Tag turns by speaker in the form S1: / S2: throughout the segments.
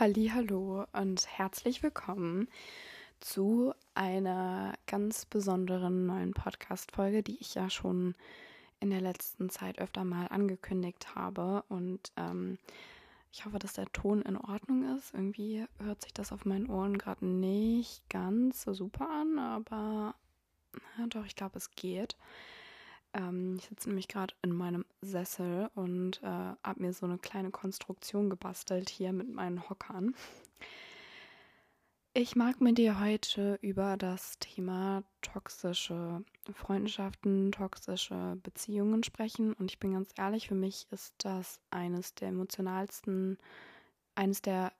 S1: Hallo und herzlich willkommen zu einer ganz besonderen neuen Podcast Folge, die ich ja schon in der letzten Zeit öfter mal angekündigt habe und ähm, ich hoffe, dass der Ton in Ordnung ist. Irgendwie hört sich das auf meinen Ohren gerade nicht ganz so super an, aber na, doch, ich glaube, es geht. Ähm, ich sitze nämlich gerade in meinem Sessel und äh, habe mir so eine kleine Konstruktion gebastelt hier mit meinen Hockern. Ich mag mit dir heute über das Thema toxische Freundschaften, toxische Beziehungen sprechen. Und ich bin ganz ehrlich, für mich ist das eines der emotionalsten, eines der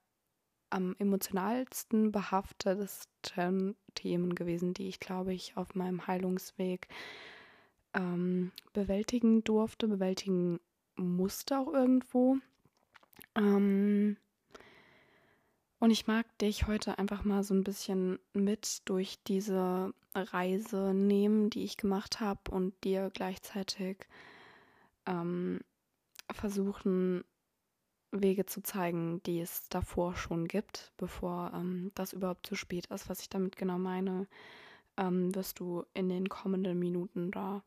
S1: am emotionalsten behaftetesten Themen gewesen, die ich, glaube ich, auf meinem Heilungsweg ähm, bewältigen durfte, bewältigen musste auch irgendwo. Ähm, und ich mag dich heute einfach mal so ein bisschen mit durch diese Reise nehmen, die ich gemacht habe und dir gleichzeitig ähm, versuchen, Wege zu zeigen, die es davor schon gibt, bevor ähm, das überhaupt zu spät ist. Was ich damit genau meine, ähm, wirst du in den kommenden Minuten da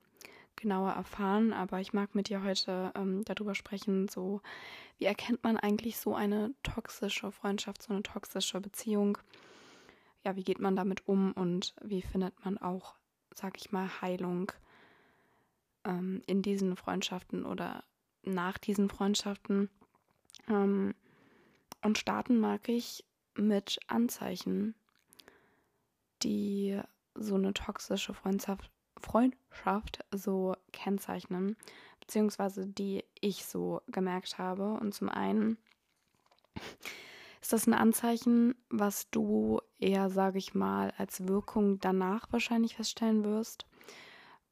S1: genauer erfahren, aber ich mag mit dir heute ähm, darüber sprechen, so wie erkennt man eigentlich so eine toxische Freundschaft, so eine toxische Beziehung? Ja, wie geht man damit um und wie findet man auch, sag ich mal, Heilung ähm, in diesen Freundschaften oder nach diesen Freundschaften? Ähm, und starten mag ich mit Anzeichen, die so eine toxische Freundschaft Freundschaft so kennzeichnen, beziehungsweise die ich so gemerkt habe. Und zum einen ist das ein Anzeichen, was du eher, sage ich mal, als Wirkung danach wahrscheinlich feststellen wirst.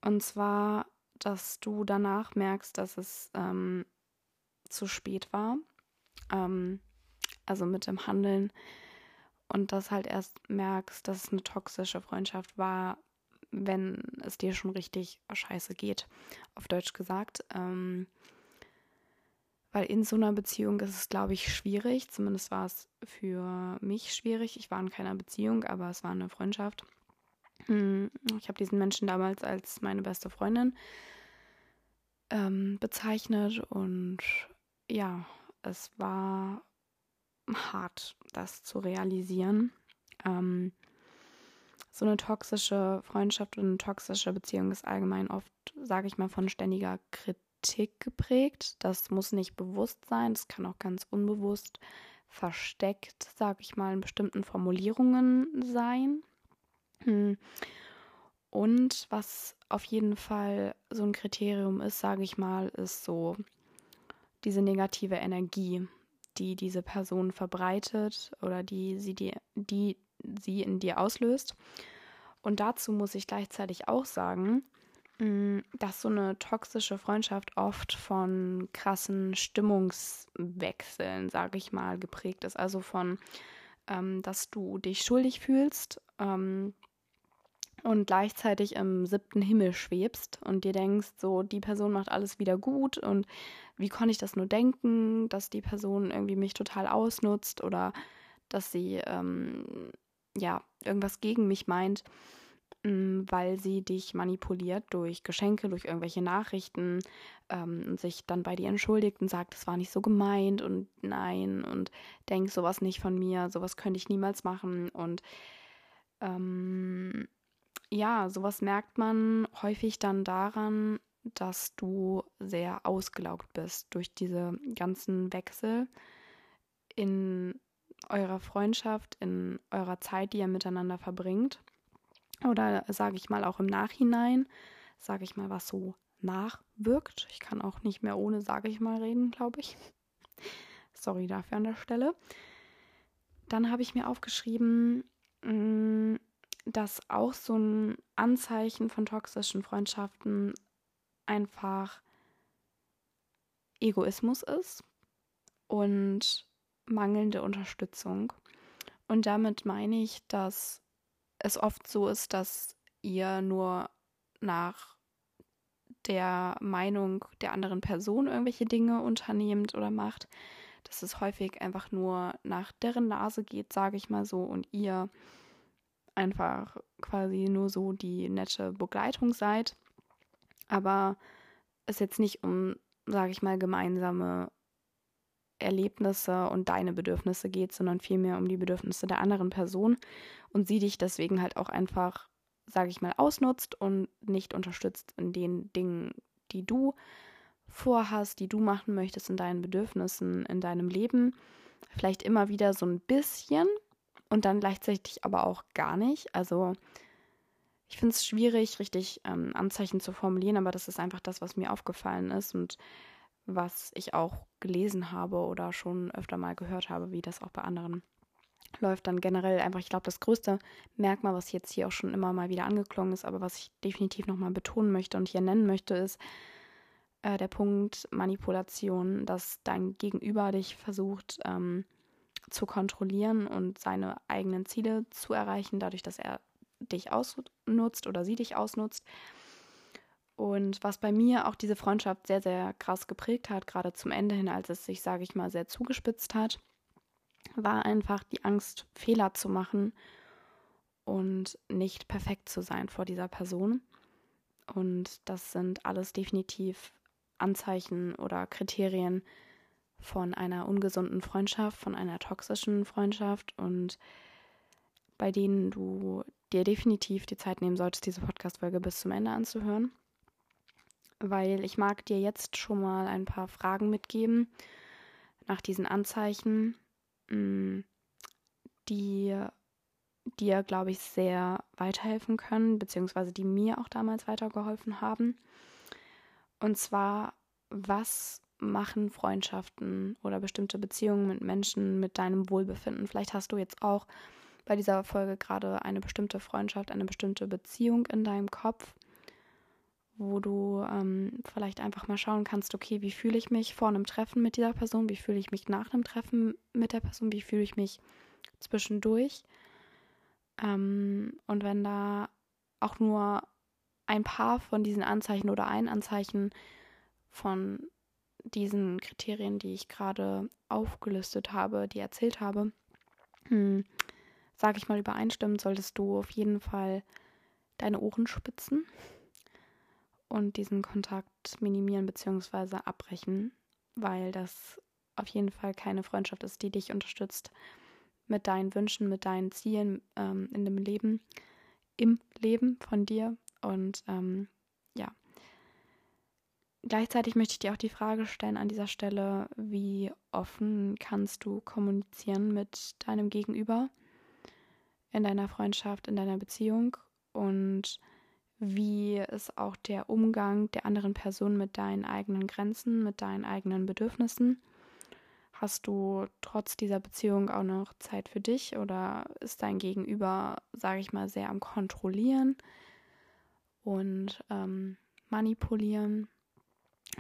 S1: Und zwar, dass du danach merkst, dass es ähm, zu spät war. Ähm, also mit dem Handeln. Und dass halt erst merkst, dass es eine toxische Freundschaft war, wenn es dir schon richtig scheiße geht, auf Deutsch gesagt. Ähm, weil in so einer Beziehung ist es, glaube ich, schwierig. Zumindest war es für mich schwierig. Ich war in keiner Beziehung, aber es war eine Freundschaft. Hm, ich habe diesen Menschen damals als meine beste Freundin ähm, bezeichnet und ja, es war hart, das zu realisieren. Ähm, so eine toxische Freundschaft und eine toxische Beziehung ist allgemein oft, sage ich mal, von ständiger Kritik geprägt. Das muss nicht bewusst sein, das kann auch ganz unbewusst versteckt, sage ich mal, in bestimmten Formulierungen sein. Hm. Und was auf jeden Fall so ein Kriterium ist, sage ich mal, ist so diese negative Energie, die diese Person verbreitet oder die sie die, die sie in dir auslöst. Und dazu muss ich gleichzeitig auch sagen, mm, dass so eine toxische Freundschaft oft von krassen Stimmungswechseln, sage ich mal, geprägt ist. Also von, ähm, dass du dich schuldig fühlst ähm, und gleichzeitig im siebten Himmel schwebst und dir denkst, so, die Person macht alles wieder gut und wie konnte ich das nur denken, dass die Person irgendwie mich total ausnutzt oder dass sie ähm, ja, irgendwas gegen mich meint, mm, weil sie dich manipuliert durch Geschenke, durch irgendwelche Nachrichten ähm, und sich dann bei dir entschuldigt und sagt, es war nicht so gemeint und nein und denk sowas nicht von mir, sowas könnte ich niemals machen und ähm, ja, sowas merkt man häufig dann daran, dass du sehr ausgelaugt bist durch diese ganzen Wechsel in eurer Freundschaft, in eurer Zeit, die ihr miteinander verbringt. Oder sage ich mal auch im Nachhinein, sage ich mal, was so nachwirkt. Ich kann auch nicht mehr ohne, sage ich mal, reden, glaube ich. Sorry dafür an der Stelle. Dann habe ich mir aufgeschrieben, mm, dass auch so ein Anzeichen von toxischen Freundschaften einfach Egoismus ist und mangelnde Unterstützung. Und damit meine ich, dass es oft so ist, dass ihr nur nach der Meinung der anderen Person irgendwelche Dinge unternehmt oder macht, dass es häufig einfach nur nach deren Nase geht, sage ich mal so, und ihr einfach quasi nur so die nette Begleitung seid. Aber es jetzt nicht um, sage ich mal, gemeinsame Erlebnisse und deine Bedürfnisse geht, sondern vielmehr um die Bedürfnisse der anderen Person und sie dich deswegen halt auch einfach, sage ich mal, ausnutzt und nicht unterstützt in den Dingen, die du vorhast, die du machen möchtest in deinen Bedürfnissen, in deinem Leben. Vielleicht immer wieder so ein bisschen und dann gleichzeitig aber auch gar nicht. Also ich finde es schwierig, richtig ähm, Anzeichen zu formulieren, aber das ist einfach das, was mir aufgefallen ist und was ich auch gelesen habe oder schon öfter mal gehört habe, wie das auch bei anderen läuft. Dann generell einfach, ich glaube, das größte Merkmal, was jetzt hier auch schon immer mal wieder angeklungen ist, aber was ich definitiv nochmal betonen möchte und hier nennen möchte, ist äh, der Punkt Manipulation, dass dein Gegenüber dich versucht ähm, zu kontrollieren und seine eigenen Ziele zu erreichen, dadurch, dass er dich ausnutzt oder sie dich ausnutzt. Und was bei mir auch diese Freundschaft sehr, sehr krass geprägt hat, gerade zum Ende hin, als es sich, sage ich mal, sehr zugespitzt hat, war einfach die Angst, Fehler zu machen und nicht perfekt zu sein vor dieser Person. Und das sind alles definitiv Anzeichen oder Kriterien von einer ungesunden Freundschaft, von einer toxischen Freundschaft und bei denen du dir definitiv die Zeit nehmen solltest, diese Podcast-Folge bis zum Ende anzuhören weil ich mag dir jetzt schon mal ein paar Fragen mitgeben nach diesen Anzeichen, mm, die dir, glaube ich, sehr weiterhelfen können, beziehungsweise die mir auch damals weitergeholfen haben. Und zwar, was machen Freundschaften oder bestimmte Beziehungen mit Menschen mit deinem Wohlbefinden? Vielleicht hast du jetzt auch bei dieser Folge gerade eine bestimmte Freundschaft, eine bestimmte Beziehung in deinem Kopf wo du ähm, vielleicht einfach mal schauen kannst, okay, wie fühle ich mich vor einem Treffen mit dieser Person, wie fühle ich mich nach einem Treffen mit der Person, wie fühle ich mich zwischendurch. Ähm, und wenn da auch nur ein paar von diesen Anzeichen oder ein Anzeichen von diesen Kriterien, die ich gerade aufgelistet habe, die erzählt habe, hm, sage ich mal übereinstimmen, solltest du auf jeden Fall deine Ohren spitzen und diesen Kontakt minimieren bzw. abbrechen, weil das auf jeden Fall keine Freundschaft ist, die dich unterstützt mit deinen Wünschen, mit deinen Zielen ähm, in dem Leben, im Leben von dir. Und ähm, ja, gleichzeitig möchte ich dir auch die Frage stellen an dieser Stelle, wie offen kannst du kommunizieren mit deinem Gegenüber in deiner Freundschaft, in deiner Beziehung und wie ist auch der Umgang der anderen Person mit deinen eigenen Grenzen, mit deinen eigenen Bedürfnissen? Hast du trotz dieser Beziehung auch noch Zeit für dich oder ist dein Gegenüber, sage ich mal, sehr am Kontrollieren und ähm, Manipulieren?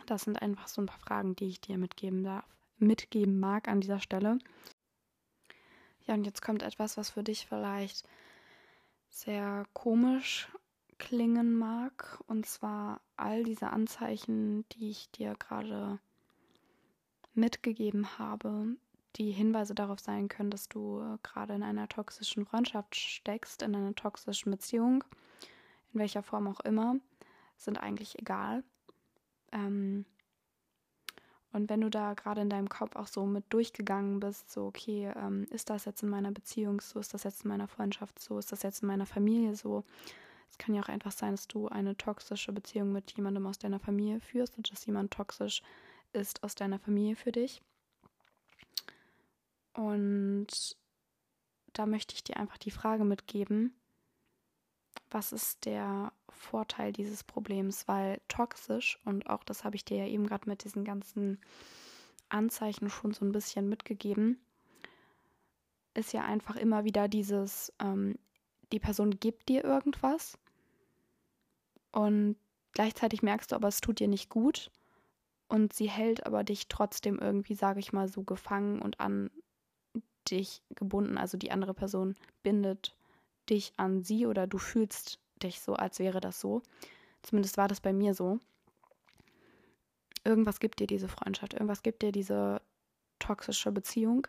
S1: Das sind einfach so ein paar Fragen, die ich dir mitgeben darf, mitgeben mag an dieser Stelle. Ja, und jetzt kommt etwas, was für dich vielleicht sehr komisch klingen mag. Und zwar all diese Anzeichen, die ich dir gerade mitgegeben habe, die Hinweise darauf sein können, dass du äh, gerade in einer toxischen Freundschaft steckst, in einer toxischen Beziehung, in welcher Form auch immer, sind eigentlich egal. Ähm, und wenn du da gerade in deinem Kopf auch so mit durchgegangen bist, so, okay, ähm, ist das jetzt in meiner Beziehung so, ist das jetzt in meiner Freundschaft so, ist das jetzt in meiner Familie so, es kann ja auch einfach sein, dass du eine toxische Beziehung mit jemandem aus deiner Familie führst und dass jemand toxisch ist aus deiner Familie für dich. Und da möchte ich dir einfach die Frage mitgeben, was ist der Vorteil dieses Problems? Weil toxisch, und auch das habe ich dir ja eben gerade mit diesen ganzen Anzeichen schon so ein bisschen mitgegeben, ist ja einfach immer wieder dieses, ähm, die Person gibt dir irgendwas und gleichzeitig merkst du aber, es tut dir nicht gut und sie hält aber dich trotzdem irgendwie, sage ich mal, so gefangen und an dich gebunden. Also die andere Person bindet dich an sie oder du fühlst dich so, als wäre das so. Zumindest war das bei mir so. Irgendwas gibt dir diese Freundschaft, irgendwas gibt dir diese toxische Beziehung,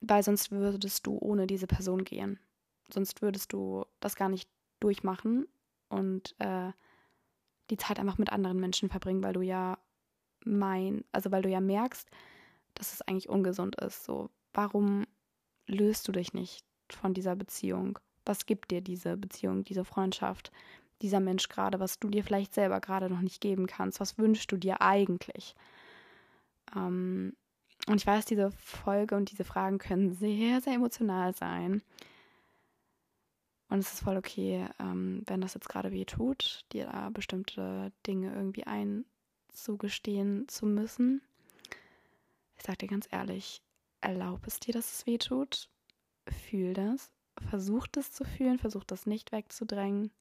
S1: weil sonst würdest du ohne diese Person gehen. Sonst würdest du das gar nicht durchmachen und äh, die Zeit einfach mit anderen Menschen verbringen, weil du ja mein, also weil du ja merkst, dass es eigentlich ungesund ist. So, warum löst du dich nicht von dieser Beziehung? Was gibt dir diese Beziehung, diese Freundschaft, dieser Mensch gerade, was du dir vielleicht selber gerade noch nicht geben kannst? Was wünschst du dir eigentlich? Ähm, und ich weiß, diese Folge und diese Fragen können sehr, sehr emotional sein. Und es ist voll okay, ähm, wenn das jetzt gerade weh tut, dir da bestimmte Dinge irgendwie einzugestehen zu müssen. Ich sag dir ganz ehrlich, erlaub es dir, dass es weh tut. Fühl das. Versuch das zu fühlen, versuch das nicht wegzudrängen.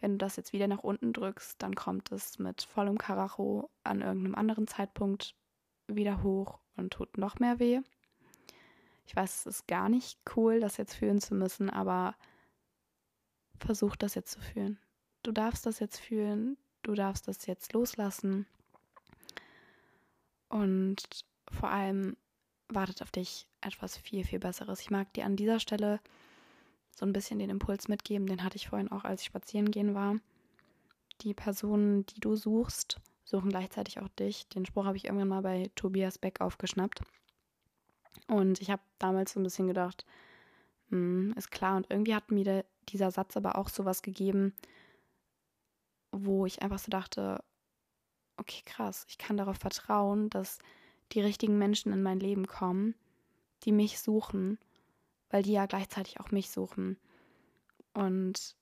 S1: Wenn du das jetzt wieder nach unten drückst, dann kommt es mit vollem Karacho an irgendeinem anderen Zeitpunkt wieder hoch und tut noch mehr weh. Ich weiß, es ist gar nicht cool, das jetzt fühlen zu müssen, aber versuch das jetzt zu fühlen. Du darfst das jetzt fühlen, du darfst das jetzt loslassen. Und vor allem wartet auf dich etwas viel, viel Besseres. Ich mag dir an dieser Stelle so ein bisschen den Impuls mitgeben, den hatte ich vorhin auch, als ich spazieren gehen war. Die Personen, die du suchst, suchen gleichzeitig auch dich. Den Spruch habe ich irgendwann mal bei Tobias Beck aufgeschnappt. Und ich habe damals so ein bisschen gedacht, hm, ist klar. Und irgendwie hat mir der, dieser Satz aber auch sowas gegeben, wo ich einfach so dachte, okay, krass, ich kann darauf vertrauen, dass die richtigen Menschen in mein Leben kommen, die mich suchen, weil die ja gleichzeitig auch mich suchen. Und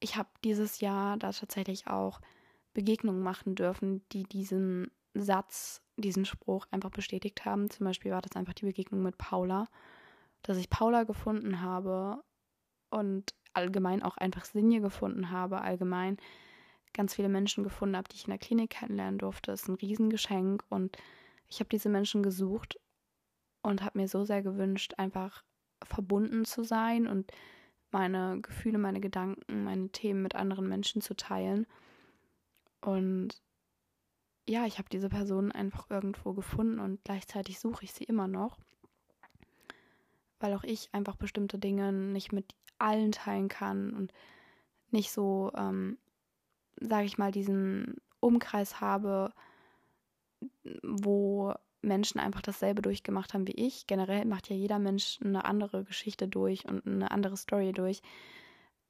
S1: ich habe dieses Jahr da tatsächlich auch Begegnungen machen dürfen, die diesen Satz, diesen Spruch einfach bestätigt haben. Zum Beispiel war das einfach die Begegnung mit Paula, dass ich Paula gefunden habe und allgemein auch einfach Sinje gefunden habe, allgemein ganz viele Menschen gefunden habe, die ich in der Klinik kennenlernen durfte. Das ist ein Riesengeschenk und ich habe diese Menschen gesucht und habe mir so sehr gewünscht, einfach verbunden zu sein und meine Gefühle, meine Gedanken, meine Themen mit anderen Menschen zu teilen. Und ja, ich habe diese Person einfach irgendwo gefunden und gleichzeitig suche ich sie immer noch, weil auch ich einfach bestimmte Dinge nicht mit allen teilen kann und nicht so, ähm, sage ich mal, diesen Umkreis habe, wo Menschen einfach dasselbe durchgemacht haben wie ich. Generell macht ja jeder Mensch eine andere Geschichte durch und eine andere Story durch.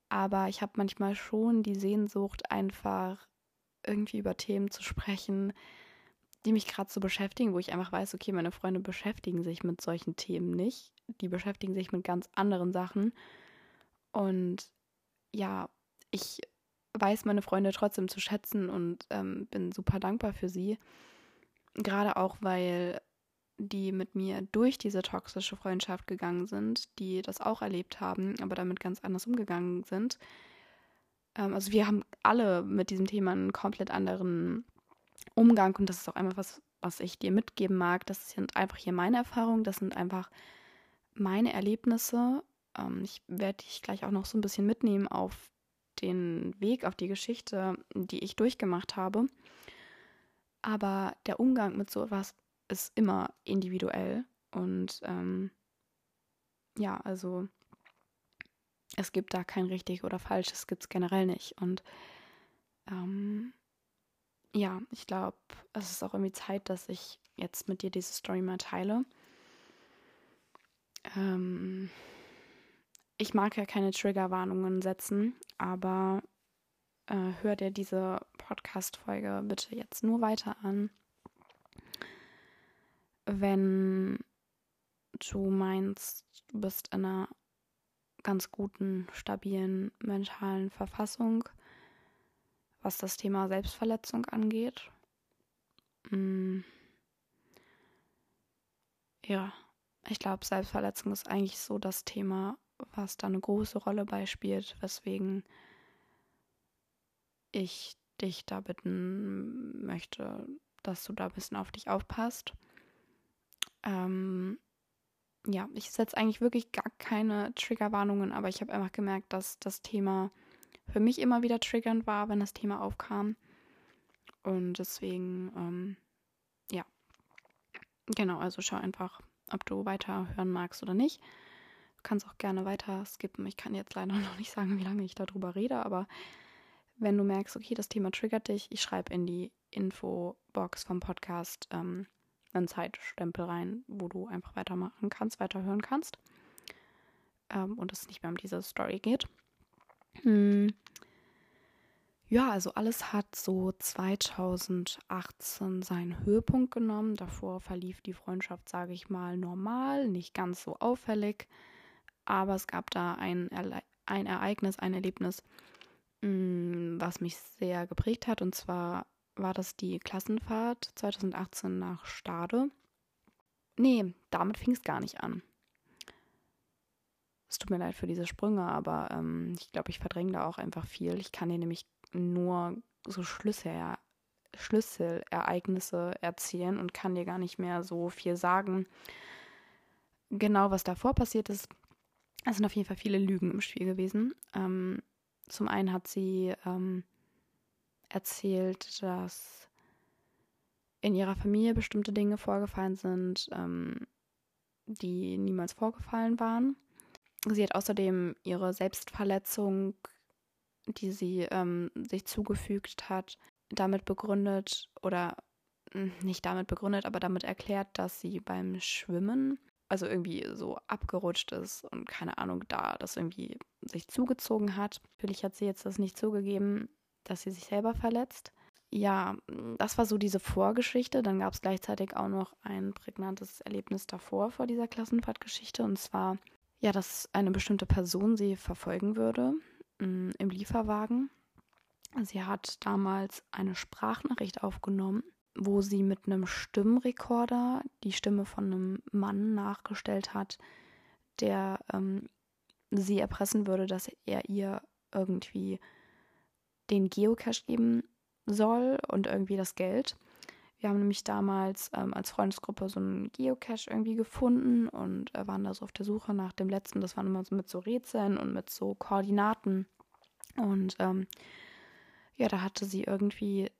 S1: Aber ich habe manchmal schon die Sehnsucht, einfach irgendwie über Themen zu sprechen, die mich gerade so beschäftigen, wo ich einfach weiß, okay, meine Freunde beschäftigen sich mit solchen Themen nicht. Die beschäftigen sich mit ganz anderen Sachen. Und ja, ich weiß meine Freunde trotzdem zu schätzen und ähm, bin super dankbar für sie. Gerade auch, weil die mit mir durch diese toxische Freundschaft gegangen sind, die das auch erlebt haben, aber damit ganz anders umgegangen sind. Ähm, also wir haben alle mit diesem Thema einen komplett anderen Umgang und das ist auch einfach was, was ich dir mitgeben mag. Das sind einfach hier meine Erfahrungen, das sind einfach meine Erlebnisse. Ähm, ich werde dich gleich auch noch so ein bisschen mitnehmen auf den Weg, auf die Geschichte, die ich durchgemacht habe. Aber der Umgang mit so etwas ist immer individuell und ähm, ja, also es gibt da kein richtig oder falsch, es gibt es generell nicht. Und ähm, ja, ich glaube, es ist auch irgendwie Zeit, dass ich jetzt mit dir diese Story mal teile. Ähm, ich mag ja keine Triggerwarnungen setzen, aber äh, hör dir diese Podcast-Folge bitte jetzt nur weiter an. Wenn du meinst, du bist in einer ganz guten, stabilen mentalen Verfassung, was das Thema Selbstverletzung angeht. Mm. Ja, ich glaube, Selbstverletzung ist eigentlich so das Thema, was da eine große Rolle beispielt, weswegen ich dich da bitten möchte, dass du da ein bisschen auf dich aufpasst. Ähm, ja, ich setze eigentlich wirklich gar keine Triggerwarnungen, aber ich habe einfach gemerkt, dass das Thema für mich immer wieder triggernd war, wenn das Thema aufkam. Und deswegen, ähm, ja, Genau, also schau einfach, ob du weiterhören magst oder nicht. Du kannst auch gerne weiter skippen. Ich kann jetzt leider noch nicht sagen, wie lange ich darüber rede, aber wenn du merkst, okay, das Thema triggert dich, ich schreibe in die Infobox vom Podcast ähm, einen Zeitstempel rein, wo du einfach weitermachen kannst, weiterhören kannst. Ähm, und es nicht mehr um diese Story geht. Hm. Ja, also alles hat so 2018 seinen Höhepunkt genommen. Davor verlief die Freundschaft, sage ich mal, normal, nicht ganz so auffällig. Aber es gab da ein, ein Ereignis, ein Erlebnis, hm, was mich sehr geprägt hat. Und zwar war das die Klassenfahrt 2018 nach Stade. Nee, damit fing es gar nicht an. Es tut mir leid für diese Sprünge, aber ähm, ich glaube, ich verdränge da auch einfach viel. Ich kann dir nämlich nur so Schlüssel, Schlüsselereignisse erzählen und kann dir gar nicht mehr so viel sagen. Genau, was davor passiert ist, es sind auf jeden Fall viele Lügen im Spiel gewesen. Ähm, zum einen hat sie ähm, erzählt, dass in ihrer Familie bestimmte Dinge vorgefallen sind, ähm, die niemals vorgefallen waren. Sie hat außerdem ihre Selbstverletzung, die sie ähm, sich zugefügt hat, damit begründet oder hm, nicht damit begründet, aber damit erklärt, dass sie beim Schwimmen, also irgendwie so abgerutscht ist und keine Ahnung, da das irgendwie sich zugezogen hat. Natürlich hat sie jetzt das nicht zugegeben, dass sie sich selber verletzt. Ja, das war so diese Vorgeschichte. Dann gab es gleichzeitig auch noch ein prägnantes Erlebnis davor vor dieser Klassenfahrtgeschichte. Und zwar, ja, dass eine bestimmte Person sie verfolgen würde mh, mm, im Lieferwagen. Sie hat damals eine Sprachnachricht aufgenommen, wo sie mit einem Stimmrekorder die Stimme von einem Mann nachgestellt hat, der ähm, sie erpressen würde, dass er ihr irgendwie den Geocache geben soll und irgendwie das Geld. Wir haben nämlich damals ähm, als Freundesgruppe so einen Geocache irgendwie gefunden und äh, waren da so auf der Suche nach dem letzten. Das waren immer so mit so Rätseln und mit so Koordinaten. Und ähm, ja, da hatte sie irgendwie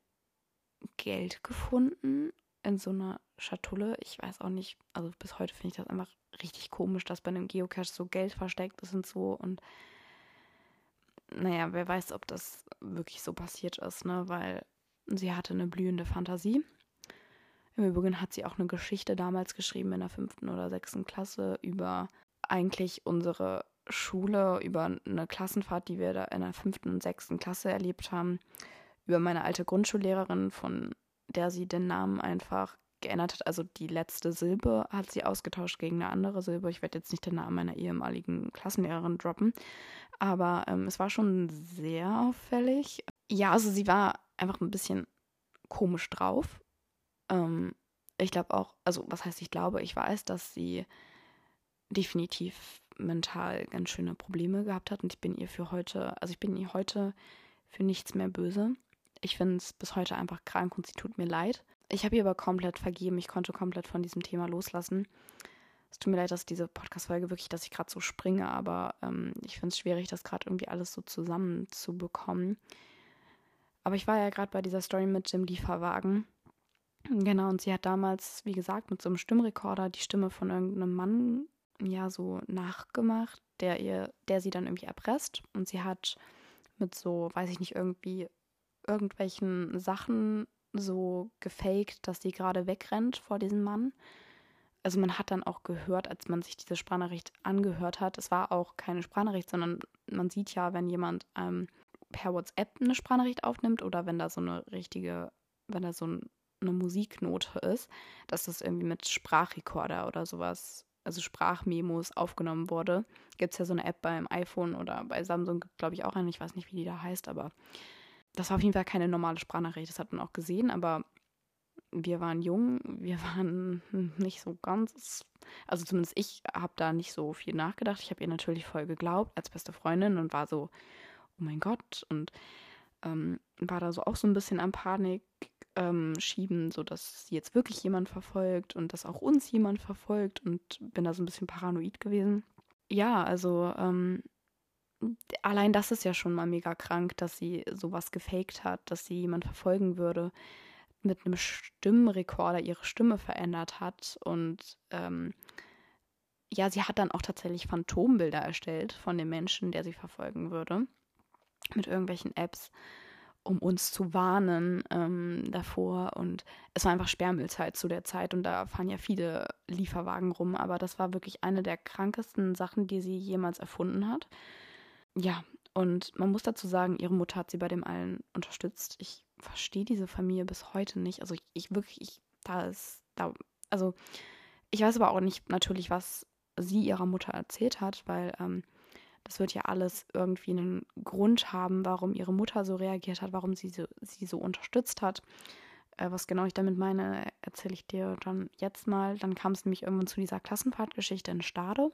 S1: Geld gefunden in so einer Schatulle. Ich weiß auch nicht, also bis heute finde ich das einfach richtig komisch, dass bei einem Geocache so Geld versteckt ist und so. Und naja, wer weiß, ob das wirklich so passiert ist, ne? Weil sie hatte eine blühende Fantasie. Im Übrigen hat sie auch eine Geschichte damals geschrieben in der fünften oder sechsten Klasse über eigentlich unsere Schule, über eine Klassenfahrt, die wir da in der fünften und sechsten Klasse erlebt haben, über meine alte Grundschullehrerin, von der sie den Namen einfach geändert hat. Also die letzte Silbe hat sie ausgetauscht gegen eine andere Silbe. Ich werde jetzt nicht den Namen meiner ehemaligen Klassenlehrerin droppen. Aber ähm, es war schon sehr auffällig. Ja, also sie war einfach ein bisschen komisch drauf. Ähm, ich glaube auch, also was heißt ich glaube, ich weiß, dass sie definitiv mental ganz schöne Probleme gehabt hat und ich bin ihr für heute, also ich bin ihr heute für nichts mehr böse. Ich finde es bis heute einfach krank und sie tut mir leid. Ich habe ihr aber komplett vergeben, ich konnte komplett von diesem Thema loslassen. Es tut mir leid, dass diese Podcast-Folge wirklich, dass ich gerade so springe, aber ähm, ich finde es schwierig, das gerade irgendwie alles so zusammenzubekommen. Aber ich war ja gerade bei dieser Story mit dem Lieferwagen. Genau, und sie hat damals, wie gesagt, mit so einem Stimmrekorder die Stimme von irgendeinem Mann ja so nachgemacht, der ihr, der sie dann irgendwie erpresst. Und sie hat mit so, weiß ich nicht, irgendwie irgendwelchen Sachen so gefaked, dass sie gerade wegrennt vor diesem Mann also man hat dann auch gehört, als man sich diese Sprachnachricht angehört hat, es war auch keine Sprachnachricht, sondern man sieht ja, wenn jemand ähm, per WhatsApp eine Sprachnachricht aufnimmt oder wenn da so eine richtige, wenn da so ein, eine Musiknote ist, dass das irgendwie mit Sprachrekorder oder sowas, also Sprachmemos aufgenommen wurde. Gibt es ja so eine App beim iPhone oder bei Samsung, glaube ich, auch eine, ich weiß nicht, wie die da heißt, aber das war auf jeden Fall keine normale Sprachnachricht, das hat man auch gesehen, aber wir waren jung, wir waren nicht so ganz, also zumindest ich habe da nicht so viel nachgedacht. Ich habe ihr natürlich voll geglaubt als beste Freundin und war so, oh mein Gott, und ähm, war da so auch so ein bisschen am Panik ähm, schieben, so dass jetzt wirklich jemand verfolgt und dass auch uns jemand verfolgt und bin da so ein bisschen paranoid gewesen. Ja, also ähm, allein das ist ja schon mal mega krank, dass sie sowas gefaked hat, dass sie jemand verfolgen würde mit einem Stimmrekorder ihre Stimme verändert hat. Und ähm, ja, sie hat dann auch tatsächlich Phantombilder erstellt von dem Menschen, der sie verfolgen würde. Mit irgendwelchen Apps, um uns zu warnen ähm, davor. Und es war einfach Sperrmüllzeit zu der Zeit und da fahren ja viele Lieferwagen rum. Aber das war wirklich eine der krankesten Sachen, die sie jemals erfunden hat. Ja, und man muss dazu sagen, ihre Mutter hat sie bei dem allen unterstützt. Ich verstehe diese Familie bis heute nicht. Also ich, ich wirklich, ich, da ist, da, also ich weiß aber auch nicht natürlich, was sie ihrer Mutter erzählt hat, weil ähm, das wird ja alles irgendwie einen Grund haben, warum ihre Mutter so reagiert hat, warum sie so, sie so unterstützt hat. Äh, was genau ich damit meine, erzähle ich dir dann jetzt mal. Dann kam es nämlich irgendwann zu dieser Klassenfahrtgeschichte in Stade.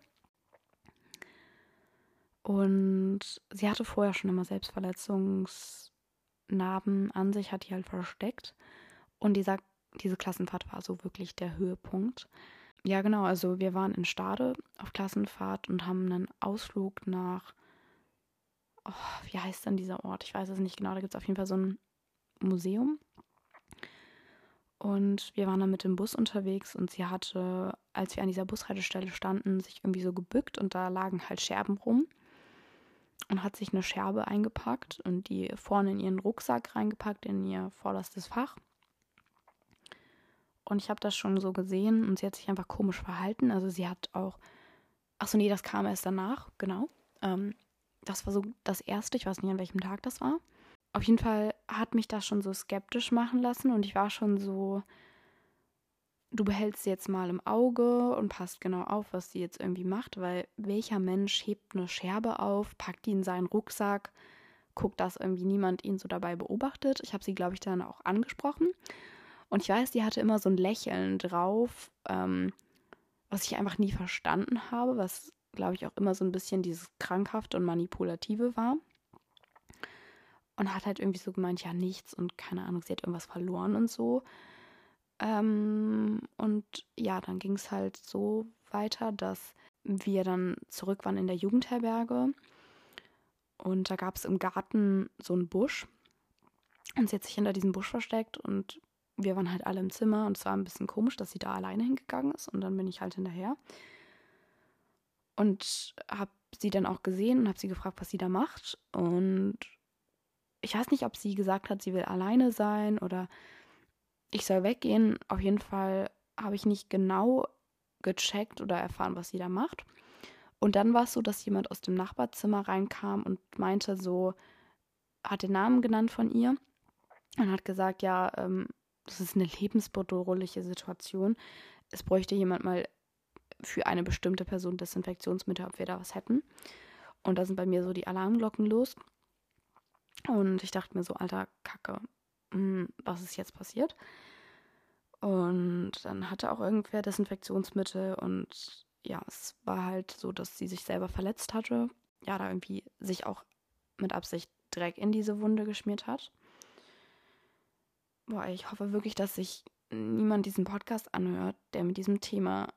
S1: Und sie hatte vorher schon immer Selbstverletzungs- Narben an sich hat die halt versteckt. Und dieser, diese Klassenfahrt war so wirklich der Höhepunkt. Ja, genau, also wir waren in Stade auf Klassenfahrt und haben einen Ausflug nach, oh, wie heißt denn dieser Ort? Ich weiß es nicht genau, da gibt es auf jeden Fall so ein Museum. Und wir waren dann mit dem Bus unterwegs und sie hatte, als wir an dieser Bushaltestelle standen, sich irgendwie so gebückt und da lagen halt Scherben rum und hat sich eine Scherbe eingepackt und die vorne in ihren Rucksack reingepackt, in ihr vorderstes Fach. Und ich habe das schon so gesehen und sie hat sich einfach komisch verhalten. Also sie hat auch, ach so nee, das kam erst danach, genau. Ähm, das war so das erste, ich weiß nicht an welchem Tag das war. Auf jeden Fall hat mich das schon so skeptisch machen lassen und ich war schon so, du behältst sie jetzt mal im Auge und passt genau auf, was sie jetzt irgendwie macht, weil welcher Mensch hebt eine Scherbe auf, packt die in seinen Rucksack, guckt, dass irgendwie niemand ihn so dabei beobachtet. Ich habe sie, glaube ich, dann auch angesprochen. Und ich weiß, die hatte immer so ein Lächeln drauf, ähm, was ich einfach nie verstanden habe, was, glaube ich, auch immer so ein bisschen dieses krankhafte und manipulative war. Und hat halt irgendwie so gemeint, ja, nichts und keine Ahnung, sie hat irgendwas verloren und so. Ähm, und ja, dann ging es halt so weiter, dass wir dann zurück waren in der Jugendherberge. Und da gab es im Garten so einen Busch. Und sie hat sich hinter diesem Busch versteckt und wir waren halt alle im Zimmer und es war ein bisschen komisch, dass sie da alleine hingegangen ist. Und dann bin ich halt hinterher. Und habe sie dann auch gesehen und habe sie gefragt, was sie da macht. Und ich weiß nicht, ob sie gesagt hat, sie will alleine sein oder ich soll weggehen. Auf jeden Fall habe ich nicht genau gecheckt oder erfahren, was sie da macht. Und dann war es so, dass jemand aus dem Nachbarzimmer reinkam und meinte so, hat den Namen genannt von ihr und hat gesagt, ja, ähm, das ist eine lebensbedrohliche Situation. Es bräuchte jemand mal für eine bestimmte Person Desinfektionsmittel, ob wir da was hätten. Und da sind bei mir so die Alarmglocken los. Und ich dachte mir so, alter Kacke, was ist jetzt passiert? Und dann hatte auch irgendwer Desinfektionsmittel und ja, es war halt so, dass sie sich selber verletzt hatte. Ja, da irgendwie sich auch mit Absicht Dreck in diese Wunde geschmiert hat. Boah, ich hoffe wirklich, dass sich niemand diesen Podcast anhört, der mit diesem Thema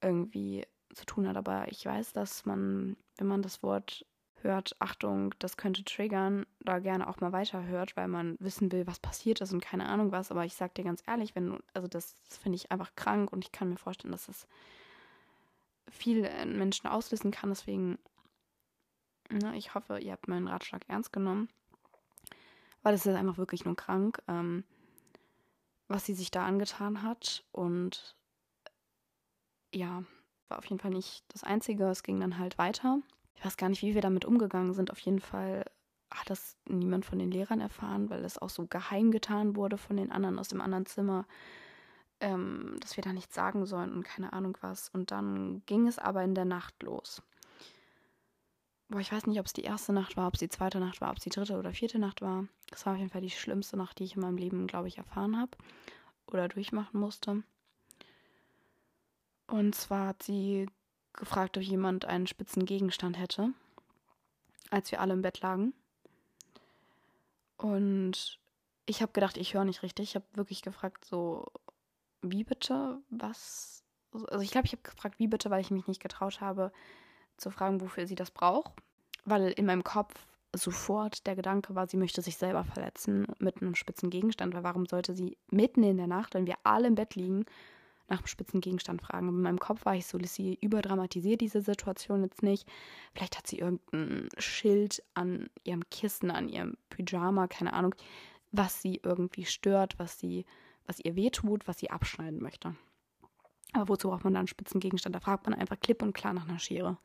S1: irgendwie zu tun hat. Aber ich weiß, dass man, wenn man das Wort hört, Achtung, das könnte triggern, da gerne auch mal weiterhört, weil man wissen will, was passiert ist und keine Ahnung was. Aber ich sag dir ganz ehrlich, wenn also das, das finde ich einfach krank und ich kann mir vorstellen, dass das viel Menschen auslösen kann. Deswegen, ne, ich hoffe, ihr habt meinen Ratschlag ernst genommen. Weil es ist einfach wirklich nur krank, ähm, was sie sich da angetan hat. Und ja, war auf jeden Fall nicht das Einzige. Es ging dann halt weiter ich weiß gar nicht, wie wir damit umgegangen sind. Auf jeden Fall hat das niemand von den Lehrern erfahren, weil es auch so geheim getan wurde von den anderen aus dem anderen Zimmer, ähm, dass wir da nichts sagen sollen und keine Ahnung was. Und dann ging es aber in der Nacht los. Boah, ich weiß nicht, ob es die erste Nacht war, ob es die zweite Nacht war, ob es die dritte oder vierte Nacht war. Es war auf jeden Fall die schlimmste Nacht, die ich in meinem Leben, glaube ich, erfahren habe oder durchmachen musste. Und zwar hat sie gefragt, ob jemand einen spitzen Gegenstand hätte, als wir alle im Bett lagen. Und ich habe gedacht, ich höre nicht richtig. Ich habe wirklich gefragt, so, wie bitte? Was? Also ich glaube, ich habe gefragt, wie bitte, weil ich mich nicht getraut habe zu fragen, wofür sie das braucht. Weil in meinem Kopf sofort der Gedanke war, sie möchte sich selber verletzen mit einem spitzen Gegenstand, weil warum sollte sie mitten in der Nacht, wenn wir alle im Bett liegen, nach einem spitzen Gegenstand fragen. Und in meinem Kopf war ich so, Lissy überdramatisiert diese Situation jetzt nicht. Vielleicht hat sie irgendein Schild an ihrem Kissen, an ihrem Pyjama, keine Ahnung, was sie irgendwie stört, was sie, was ihr wehtut, was sie abschneiden möchte. Aber wozu braucht man dann einen spitzen? Da fragt man einfach klipp und klar nach einer Schere.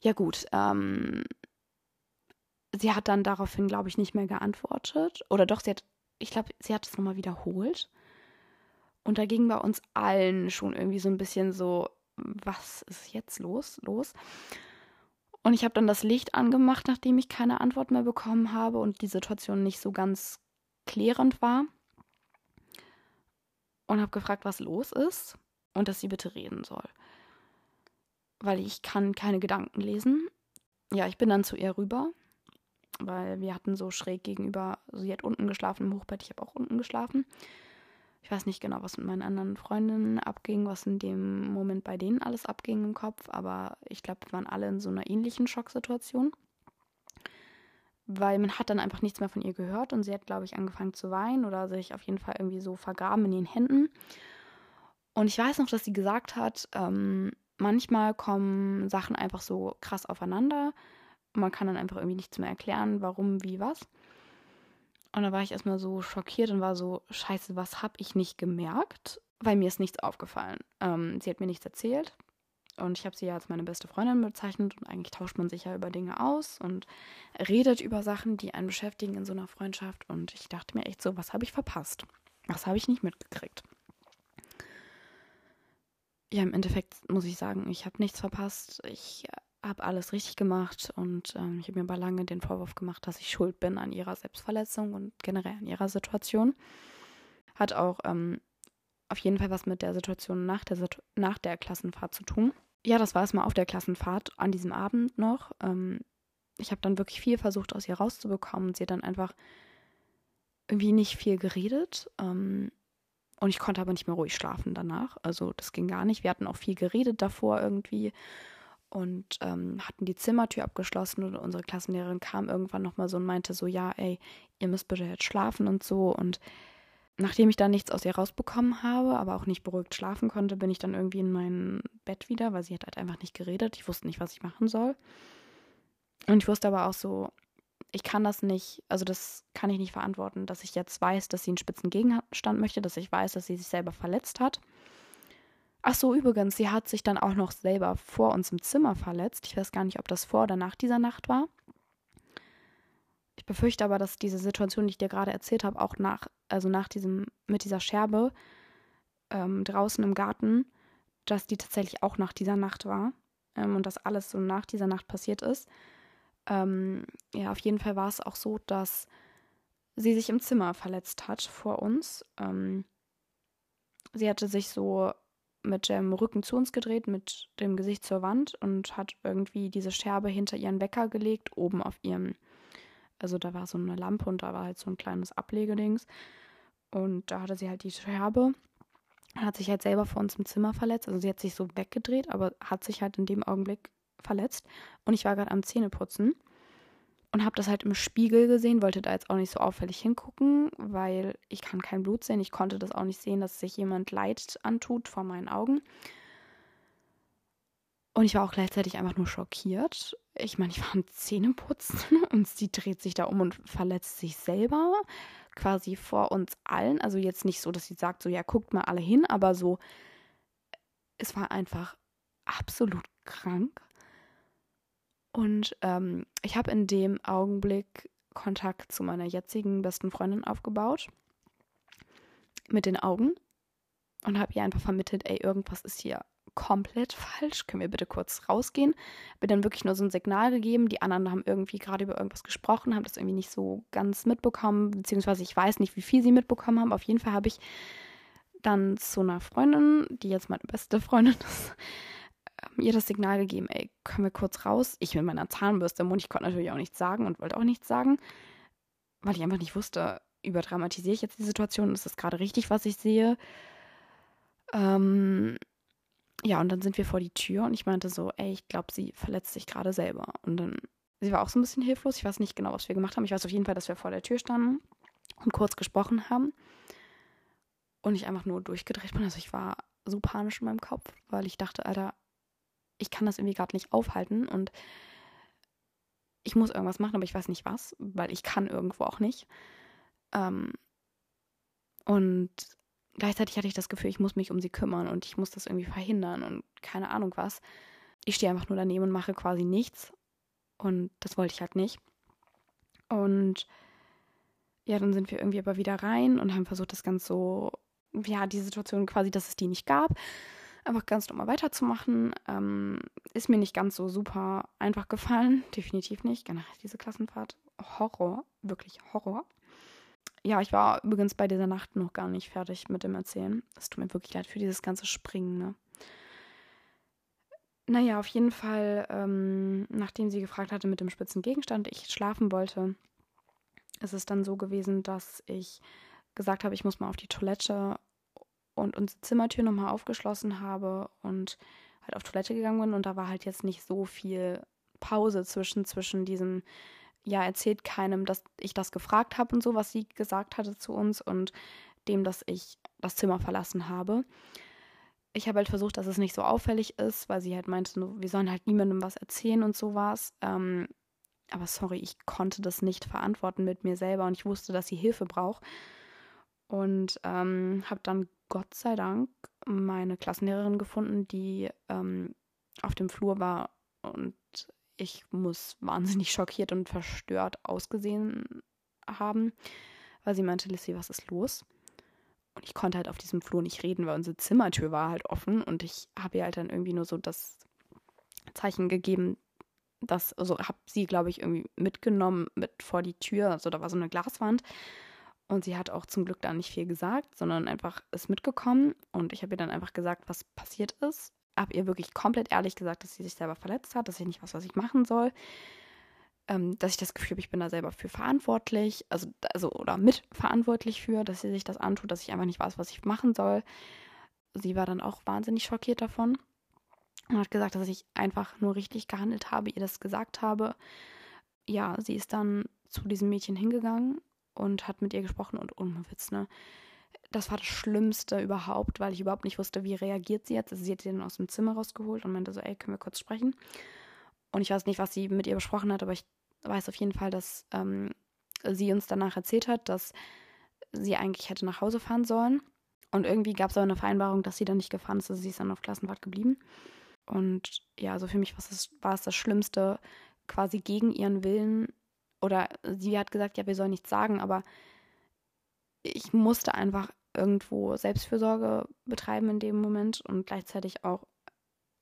S1: Ja gut, ähm, sie hat dann daraufhin, glaube ich, nicht mehr geantwortet. Oder doch, sie hat, ich glaube, sie hat es nochmal wiederholt. Und da ging bei uns allen schon irgendwie so ein bisschen so, was ist jetzt los? Los. Und ich habe dann das Licht angemacht, nachdem ich keine Antwort mehr bekommen habe und die Situation nicht so ganz klärend war. Und habe gefragt, was los ist und dass sie bitte reden soll. Weil ich kann keine Gedanken lesen. Ja, ich bin dann zu ihr rüber, weil wir hatten so schräg gegenüber, sie hat unten geschlafen im Hochbett, ich habe auch unten geschlafen. Ich weiß nicht genau, was mit meinen anderen Freundinnen abging, was in dem Moment bei denen alles abging im Kopf, aber ich glaube, wir waren alle in so einer ähnlichen Schocksituation. Weil man hat dann einfach nichts mehr von ihr gehört und sie hat, glaube ich, angefangen zu weinen oder sich auf jeden Fall irgendwie so vergraben in ihren Händen. Und ich weiß noch, dass sie gesagt hat, ähm, manchmal kommen Sachen einfach so krass aufeinander. Man kann dann einfach irgendwie nichts mehr erklären, warum, wie, was. Und da war ich erstmal so schockiert und war so, scheiße, was habe ich nicht gemerkt? Weil mir ist nichts aufgefallen. Ähm, sie hat mir nichts erzählt. Und ich habe sie ja als meine beste Freundin bezeichnet. Und eigentlich tauscht man sich ja über Dinge aus und redet über Sachen, die einen beschäftigen in so einer Freundschaft. Und ich dachte mir echt so, was habe ich verpasst? Was habe ich nicht mitgekriegt? Ja, im Endeffekt muss ich sagen, ich habe nichts verpasst. Ich habe alles richtig gemacht und ähm, ich habe mir aber lange den Vorwurf gemacht, dass ich schuld bin an ihrer Selbstverletzung und generell an ihrer Situation. Hat auch ähm, auf jeden Fall was mit der Situation nach der, nach der Klassenfahrt zu tun. Ja, das war es mal auf der Klassenfahrt an diesem Abend noch. Ähm, ich habe dann wirklich viel versucht, aus ihr rauszubekommen. Sie hat dann einfach irgendwie nicht viel geredet. Ähm, und ich konnte aber nicht mehr ruhig schlafen danach. Also das ging gar nicht. Wir hatten auch viel geredet davor irgendwie und ähm, hatten die Zimmertür abgeschlossen und unsere Klassenlehrerin kam irgendwann nochmal so und meinte so, ja, ey, ihr müsst bitte jetzt schlafen und so. Und nachdem ich dann nichts aus ihr rausbekommen habe, aber auch nicht beruhigt schlafen konnte, bin ich dann irgendwie in mein Bett wieder, weil sie hat halt einfach nicht geredet. Ich wusste nicht, was ich machen soll. Und ich wusste aber auch so, ich kann das nicht, also das kann ich nicht verantworten, dass ich jetzt weiß, dass sie einen spitzen Gegenstand möchte, dass ich weiß, dass sie sich selber verletzt hat Ach so, übrigens, sie hat sich dann auch noch selber vor uns im Zimmer verletzt. Ich weiß gar nicht, ob das vor oder nach dieser Nacht war. Ich befürchte aber, dass diese Situation, die ich dir gerade erzählt habe, auch nach, also nach diesem, mit dieser Scherbe ähm, draußen im Garten, dass die tatsächlich auch nach dieser Nacht war ähm, und dass alles so nach dieser Nacht passiert ist. Ähm, ja, auf jeden Fall war es auch so, dass sie sich im Zimmer verletzt hat vor uns. Ähm, sie hatte sich so mit dem Rücken zu uns gedreht, mit dem Gesicht zur Wand und hat irgendwie diese Scherbe hinter ihren Wecker gelegt, oben auf ihrem, also da war so eine Lampe und da war halt so ein kleines Ablegedings. Und da hatte sie halt die Scherbe, hat sich halt selber vor uns im Zimmer verletzt. Also sie hat sich so weggedreht, aber hat sich halt in dem Augenblick verletzt. Und ich war gerade am Zähneputzen und habe das halt im Spiegel gesehen, wollte da jetzt auch nicht so auffällig hingucken, weil ich kann kein Blut sehen. Ich konnte das auch nicht sehen, dass sich jemand Leid antut vor meinen Augen. Und ich war auch gleichzeitig einfach nur schockiert. Ich meine, ich war am Zähneputzen und sie dreht sich da um und verletzt sich selber quasi vor uns allen. Also jetzt nicht so, dass sie sagt, so ja, guckt mal alle hin, aber so, es war einfach absolut krank. Und ähm, ich habe in dem Augenblick Kontakt zu meiner jetzigen besten Freundin aufgebaut. Mit den Augen. Und habe ihr einfach vermittelt, ey, irgendwas ist hier komplett falsch. Können wir bitte kurz rausgehen? Bin dann wirklich nur so ein Signal gegeben. Die anderen haben irgendwie gerade über irgendwas gesprochen, haben das irgendwie nicht so ganz mitbekommen, beziehungsweise ich weiß nicht, wie viel sie mitbekommen haben. Auf jeden Fall habe ich dann zu einer Freundin, die jetzt meine beste Freundin ist, ihr das Signal gegeben, ey, können wir kurz raus? Ich mit meiner Zahnbürste im Mund, ich konnte natürlich auch nichts sagen und wollte auch nichts sagen, weil ich einfach nicht wusste, überdramatisiere ich jetzt die Situation, ist das gerade richtig, was ich sehe? Ähm, ja, und dann sind wir vor die Tür und ich meinte so, ey, ich glaube, sie verletzt sich gerade selber. Und dann sie war auch so ein bisschen hilflos. Ich weiß nicht genau, was wir gemacht haben. Ich weiß auf jeden Fall, dass wir vor der Tür standen und kurz gesprochen haben. Und ich einfach nur durchgedreht bin. Also ich war so panisch in meinem Kopf, weil ich dachte, Alter, ich kann das irgendwie gerade nicht aufhalten und ich muss irgendwas machen, aber ich weiß nicht was, weil ich kann irgendwo auch nicht. Ähm, und gleichzeitig hatte ich das Gefühl, ich muss mich um sie kümmern und ich muss das irgendwie verhindern und keine Ahnung was. Ich stehe einfach nur daneben und mache quasi nichts. Und das wollte ich halt nicht. Und ja, dann sind wir irgendwie aber wieder rein und haben versucht, das Ganze so, ja, die Situation quasi, dass es die nicht gab, einfach ganz normal weiterzumachen. Ähm, ist mir nicht ganz so super einfach gefallen. Definitiv nicht. Generell diese Klassenfahrt. Horror. Wirklich Horror. Ja, ich war übrigens bei dieser Nacht noch gar nicht fertig mit dem Erzählen. Es tut mir wirklich leid für dieses ganze Springen, ne? Naja, auf jeden Fall, ähm, nachdem sie gefragt hatte mit dem spitzen Gegenstand, ich schlafen wollte, ist es dann so gewesen, dass ich gesagt habe, ich muss mal auf die Toilette und unsere Zimmertür nochmal aufgeschlossen habe und halt auf Toilette gegangen bin und da war halt jetzt nicht so viel Pause zwischen, zwischen diesem, ja, erzählt keinem, dass ich das gefragt habe und so, was sie gesagt hatte zu uns und dem, dass ich das Zimmer verlassen habe. Ich habe halt versucht, dass es nicht so auffällig ist, weil sie halt meinte, wir sollen halt niemandem was erzählen und sowas. Ähm, aber sorry, ich konnte das nicht verantworten mit mir selber und ich wusste, dass sie Hilfe braucht. Und ähm, habe dann Gott sei Dank meine Klassenlehrerin gefunden, die ähm, auf dem Flur war und ich muss wahnsinnig schockiert und verstört ausgesehen haben, weil sie meinte, Lissy, was ist los? Und ich konnte halt auf diesem Flur nicht reden, weil unsere Zimmertür war halt offen und ich habe ihr halt dann irgendwie nur so das Zeichen gegeben, dass, also habe sie, glaube ich, irgendwie mitgenommen mit vor die Tür. Also da war so eine Glaswand und sie hat auch zum Glück da nicht viel gesagt, sondern einfach ist mitgekommen. Und ich habe ihr dann einfach gesagt, was passiert ist. Habe ihr wirklich komplett ehrlich gesagt, dass sie sich selber verletzt hat, dass ich nicht weiß, was ich machen soll. Ähm, dass ich das Gefühl habe, ich bin da selber für verantwortlich, also, also oder mitverantwortlich für, dass sie sich das antut, dass ich einfach nicht weiß, was ich machen soll. Sie war dann auch wahnsinnig schockiert davon und hat gesagt, dass ich einfach nur richtig gehandelt habe, ihr das gesagt habe. Ja, sie ist dann zu diesem Mädchen hingegangen und hat mit ihr gesprochen und ohne Witz, ne? Das war das Schlimmste überhaupt, weil ich überhaupt nicht wusste, wie reagiert sie jetzt. Also sie hat dann aus dem Zimmer rausgeholt und meinte so, ey, können wir kurz sprechen? Und ich weiß nicht, was sie mit ihr besprochen hat, aber ich weiß auf jeden Fall, dass ähm, sie uns danach erzählt hat, dass sie eigentlich hätte nach Hause fahren sollen. Und irgendwie gab es aber eine Vereinbarung, dass sie dann nicht gefahren ist, also sie ist dann auf Klassenfahrt geblieben. Und ja, also für mich war es, war es das Schlimmste, quasi gegen ihren Willen oder sie hat gesagt, ja, wir sollen nichts sagen, aber ich musste einfach irgendwo Selbstfürsorge betreiben in dem Moment und gleichzeitig auch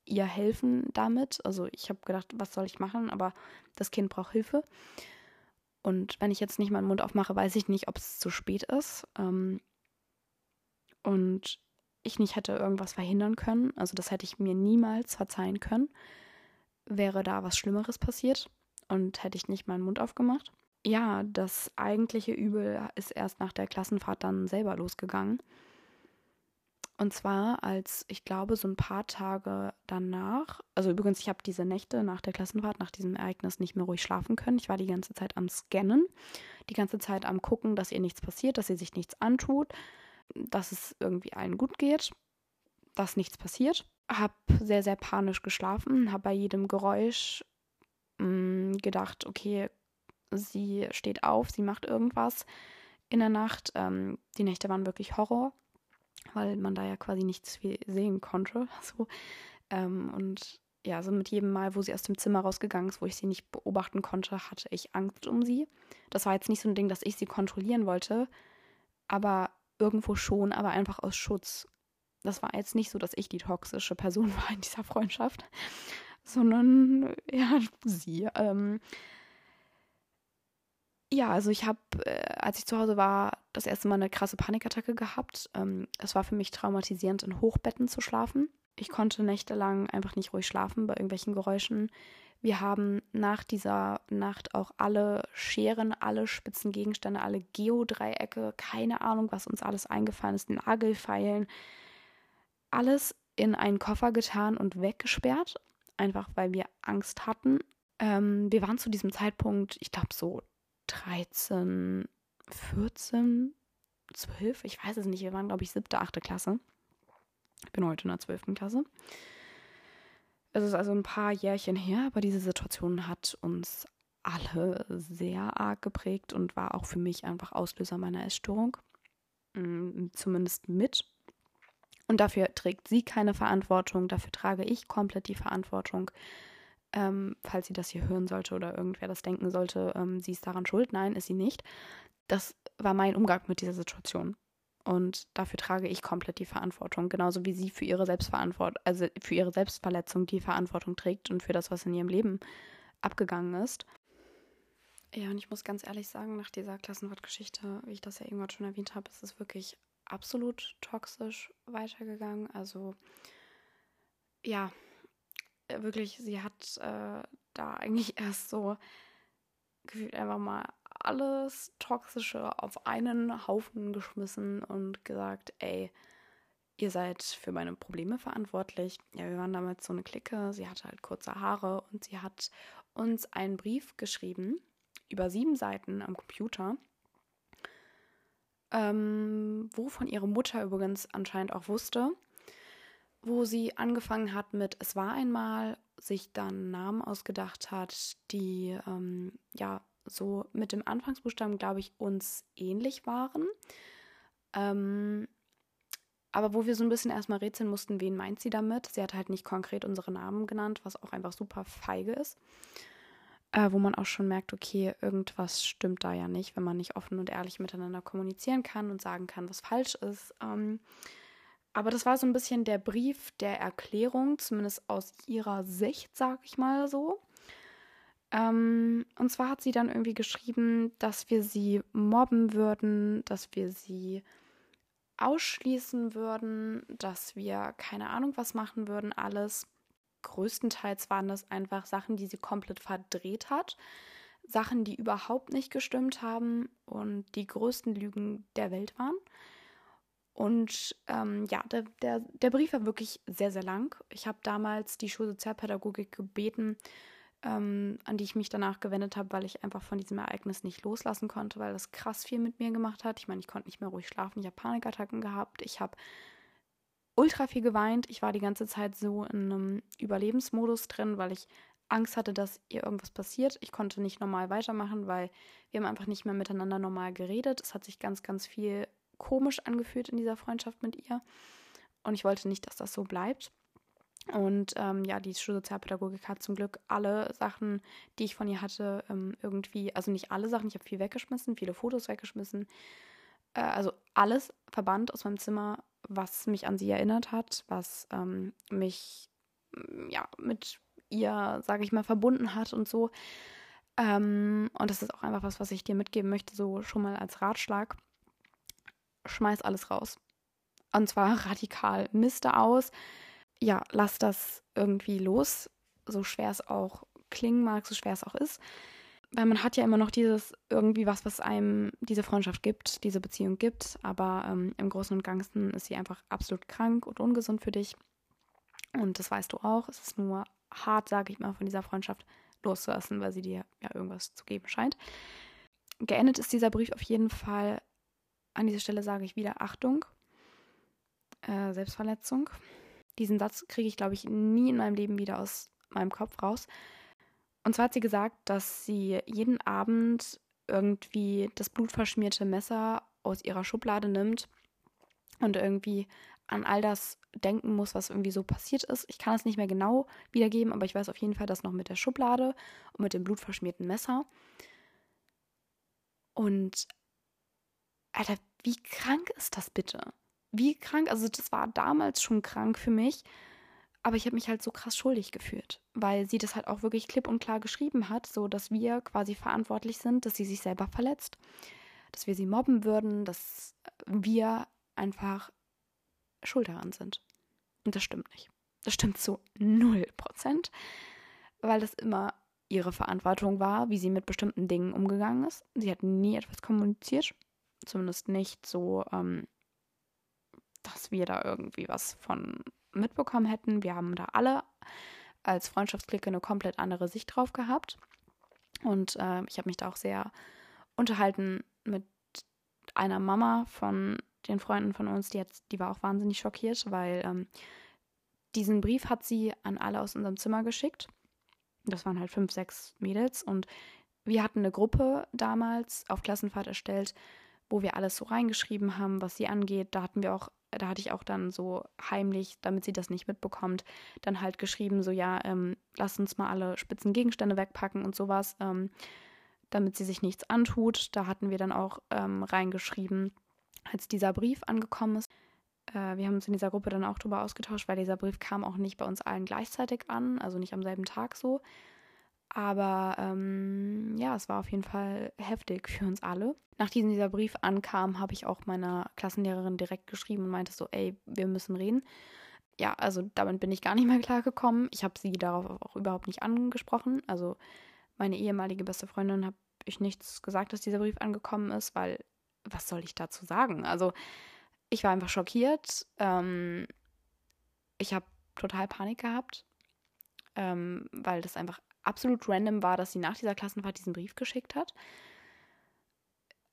S1: ihr helfen damit. Also ich habe gedacht, was soll ich machen? Aber das Kind braucht Hilfe. Und wenn ich jetzt nicht meinen Mund aufmache, weiß ich nicht, ob es zu spät ist. Ähm, und ich nicht hätte irgendwas verhindern können. Also das hätte ich mir niemals verzeihen können. Wäre da was Schlimmeres passiert und hätte ich nicht meinen Mund aufgemacht. Ja, das eigentliche Übel ist erst nach der Klassenfahrt dann selber losgegangen. Und zwar als, ich glaube, so ein paar Tage danach, also übrigens, ich habe diese Nächte nach der Klassenfahrt, nach diesem Ereignis nicht mehr ruhig schlafen können. Ich war die ganze Zeit am Scannen, die ganze Zeit am Gucken, dass ihr nichts passiert, dass ihr sich nichts antut, dass es irgendwie allen gut geht, dass nichts passiert. Hab sehr, sehr panisch geschlafen, habe bei jedem Geräusch mh, mm, gedacht, okay, sie steht auf, sie macht irgendwas in der Nacht. Ähm, die Nächte waren wirklich Horror, weil man da ja quasi nichts sehen konnte. So. Ähm, und ja, so mit jedem Mal, wo sie aus dem Zimmer rausgegangen ist, wo ich sie nicht beobachten konnte, hatte ich Angst um sie. Das war jetzt nicht so ein Ding, dass ich sie kontrollieren wollte, aber irgendwo schon, aber einfach aus Schutz. Das war jetzt nicht so, dass ich die toxische Person war in dieser Freundschaft, sondern ja, sie. Ähm, ja, also ich habe, äh, als ich zu Hause war, das erste Mal eine krasse Panikattacke gehabt. Ähm, es war für mich traumatisierend, in Hochbetten zu schlafen. Ich konnte nächtelang einfach nicht ruhig schlafen bei irgendwelchen Geräuschen. Wir haben nach dieser Nacht auch alle Scheren, alle spitzen Gegenstände, alle Geodreiecke, keine Ahnung, was uns alles eingefallen ist, Nagelfeilen, alles in einen Koffer getan und weggesperrt einfach weil wir Angst hatten. Ähm, wir waren zu diesem Zeitpunkt, ich glaube, so 13, 14, 12, ich weiß es nicht. Wir waren, glaube ich, siebte, achte Klasse. Ich bin heute in der zwölften Klasse. Es ist also ein paar Jährchen her, aber diese Situation hat uns alle sehr arg geprägt und war auch für mich einfach Auslöser meiner Essstörung. Mm, zumindest mit. Und dafür trägt sie keine Verantwortung, dafür trage ich komplett die Verantwortung. Ähm, falls sie das hier hören sollte oder irgendwer das denken sollte, ähm, sie ist daran schuld. Nein, ist sie nicht. Das war mein Umgang mit dieser Situation. Und dafür trage ich komplett die Verantwortung, genauso wie sie für ihre Selbstverantwortung, also für ihre Selbstverletzung die Verantwortung trägt und für das, was in ihrem Leben abgegangen ist. Ja, und ich muss ganz ehrlich sagen, nach dieser Klassenwortgeschichte, wie ich das ja irgendwann schon erwähnt habe, ist es wirklich absolut toxisch weitergegangen. Also ja, wirklich, sie hat äh, da eigentlich erst so gefühlt einfach mal alles Toxische auf einen Haufen geschmissen und gesagt, ey, ihr seid für meine Probleme verantwortlich. Ja, wir waren damals so eine Clique, sie hatte halt kurze Haare und sie hat uns einen Brief geschrieben, über sieben Seiten am Computer, ähm, wovon ihre Mutter übrigens anscheinend auch wusste, wo sie angefangen hat mit Es war einmal, sich dann Namen ausgedacht hat, die ähm, ja so mit dem Anfangsbuchstaben, glaube ich, uns ähnlich waren. Ähm, aber wo wir so ein bisschen erstmal rätseln mussten, wen meint sie damit? Sie hat halt nicht konkret unsere Namen genannt, was auch einfach super feige ist. Äh, wo man auch schon merkt, okay, irgendwas stimmt da ja nicht, wenn man nicht offen und ehrlich miteinander kommunizieren kann und sagen kann, was falsch ist. Ähm, aber das war so ein bisschen der Brief der Erklärung, zumindest aus ihrer Sicht, sag ich mal so. Ähm, und zwar hat sie dann irgendwie geschrieben, dass wir sie mobben würden, dass wir sie ausschließen würden, dass wir keine Ahnung was machen würden, alles. Größtenteils waren das einfach Sachen, die sie komplett verdreht hat. Sachen, die überhaupt nicht gestimmt haben und die größten Lügen der Welt waren. Und ähm, ja, der, der, der Brief war wirklich sehr, sehr lang. Ich habe damals die Schulsozialpädagogik gebeten, ähm, an die ich mich danach gewendet habe, weil ich einfach von diesem Ereignis nicht loslassen konnte, weil das krass viel mit mir gemacht hat. Ich meine, ich konnte nicht mehr ruhig schlafen, ich habe Panikattacken gehabt, ich habe ultra viel geweint. Ich war die ganze Zeit so in einem Überlebensmodus drin, weil ich Angst hatte, dass ihr irgendwas passiert. Ich konnte nicht normal weitermachen, weil wir haben einfach nicht mehr miteinander normal geredet. Es hat sich ganz, ganz viel komisch angefühlt in dieser Freundschaft mit ihr. Und ich wollte nicht, dass das so bleibt. Und ähm, ja, die Schulsozialpädagogik hat zum Glück alle Sachen, die ich von ihr hatte, ähm, irgendwie, also nicht alle Sachen, ich habe viel weggeschmissen, viele Fotos weggeschmissen. Äh, also alles verbannt aus meinem Zimmer, was mich an sie erinnert hat, was ähm, mich mm, ja mit ihr, sage ich mal, verbunden hat und so. Ähm, und das ist auch einfach was, was ich dir mitgeben möchte, so schon mal als Ratschlag. Schmeiß alles raus. Und zwar radikal. Miste aus ja, lass das irgendwie los, so schwer es auch klingen mag, so schwer es auch ist. Weil man hat ja immer noch dieses irgendwie was, was einem diese Freundschaft gibt, diese Beziehung gibt, aber ähm, im Großen und Ganzen ist sie einfach absolut krank und ungesund für dich. Und das weißt du auch. Es ist nur hart, sage ich mal, von dieser Freundschaft loszulassen, weil sie dir ja irgendwas zu geben scheint. Geendet ist dieser Brief auf jeden Fall. An dieser Stelle sage ich wieder Achtung, äh, Selbstverletzung. Diesen Satz kriege ich, glaube ich, nie in meinem Leben wieder aus meinem Kopf raus. Und zwar hat sie gesagt, dass sie jeden Abend irgendwie das blutverschmierte Messer aus ihrer Schublade nimmt und irgendwie an all das denken muss, was irgendwie so passiert ist. Ich kann es nicht mehr genau wiedergeben, aber ich weiß auf jeden Fall, dass noch mit der Schublade und mit dem blutverschmierten Messer. Und Alter, wie krank ist das bitte? wie krank, also das war damals schon krank für mich, aber ich habe mich halt so krass schuldig gefühlt, weil sie das halt auch wirklich klipp und klar geschrieben hat, so dass wir quasi verantwortlich sind, dass sie sich selber verletzt, dass wir sie mobben würden, dass wir einfach schuld daran sind. Und das stimmt nicht. Das stimmt zu null Prozent, weil das immer ihre Verantwortung war, wie sie mit bestimmten Dingen umgegangen ist. Sie hat nie etwas kommuniziert, zumindest nicht so ähm, dass wir da irgendwie was von mitbekommen hätten. Wir haben da alle als Freundschaftsklicke eine komplett andere Sicht drauf gehabt. Und äh, ich habe mich da auch sehr unterhalten mit einer Mama von den Freunden von uns, die, hat, die war auch wahnsinnig schockiert, weil ähm, diesen Brief hat sie an alle aus unserem Zimmer geschickt. Das waren halt fünf, sechs Mädels und wir hatten eine Gruppe damals auf Klassenfahrt erstellt, wo wir alles so reingeschrieben haben, was sie angeht. Da hatten wir auch, da hatte ich auch dann so heimlich, damit sie das nicht mitbekommt, dann halt geschrieben, so ja, ähm, lass uns mal alle spitzen Gegenstände wegpacken und sowas, ähm, damit sie sich nichts antut. Da hatten wir dann auch ähm, reingeschrieben, als dieser Brief angekommen ist. Äh, wir haben uns in dieser Gruppe dann auch drüber ausgetauscht, weil dieser Brief kam auch nicht bei uns allen gleichzeitig an, also nicht am selben Tag so. Aber ähm, ja, es war auf jeden Fall heftig für uns alle. Nachdem dieser Brief ankam, habe ich auch meiner Klassenlehrerin direkt geschrieben und meinte so, ey, wir müssen reden. Ja, also damit bin ich gar nicht mehr klargekommen. Ich habe sie darauf auch überhaupt nicht angesprochen. Also meine ehemalige beste Freundin habe ich nichts gesagt, dass dieser Brief angekommen ist, weil was soll ich dazu sagen? Also ich war einfach schockiert. Ähm, ich habe total Panik gehabt, ähm, weil das einfach absolut random war, dass sie nach dieser Klassenfahrt diesen Brief geschickt hat.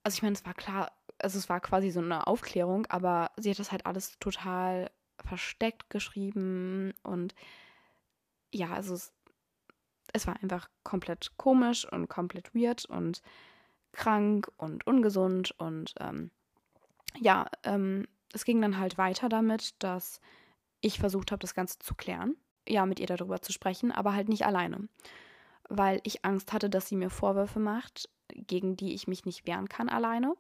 S1: Also ich meine, es war klar, also es war quasi so eine Aufklärung, aber sie hat das halt alles total versteckt geschrieben und ja, also es, es war einfach komplett komisch und komplett weird und krank und ungesund und ähm, ja, ähm, es ging dann halt weiter damit, dass ich versucht habe, das Ganze zu klären. Ja, mit ihr darüber zu sprechen, aber halt nicht alleine. Weil ich Angst hatte, dass sie mir Vorwürfe macht, gegen die ich mich nicht wehren kann alleine.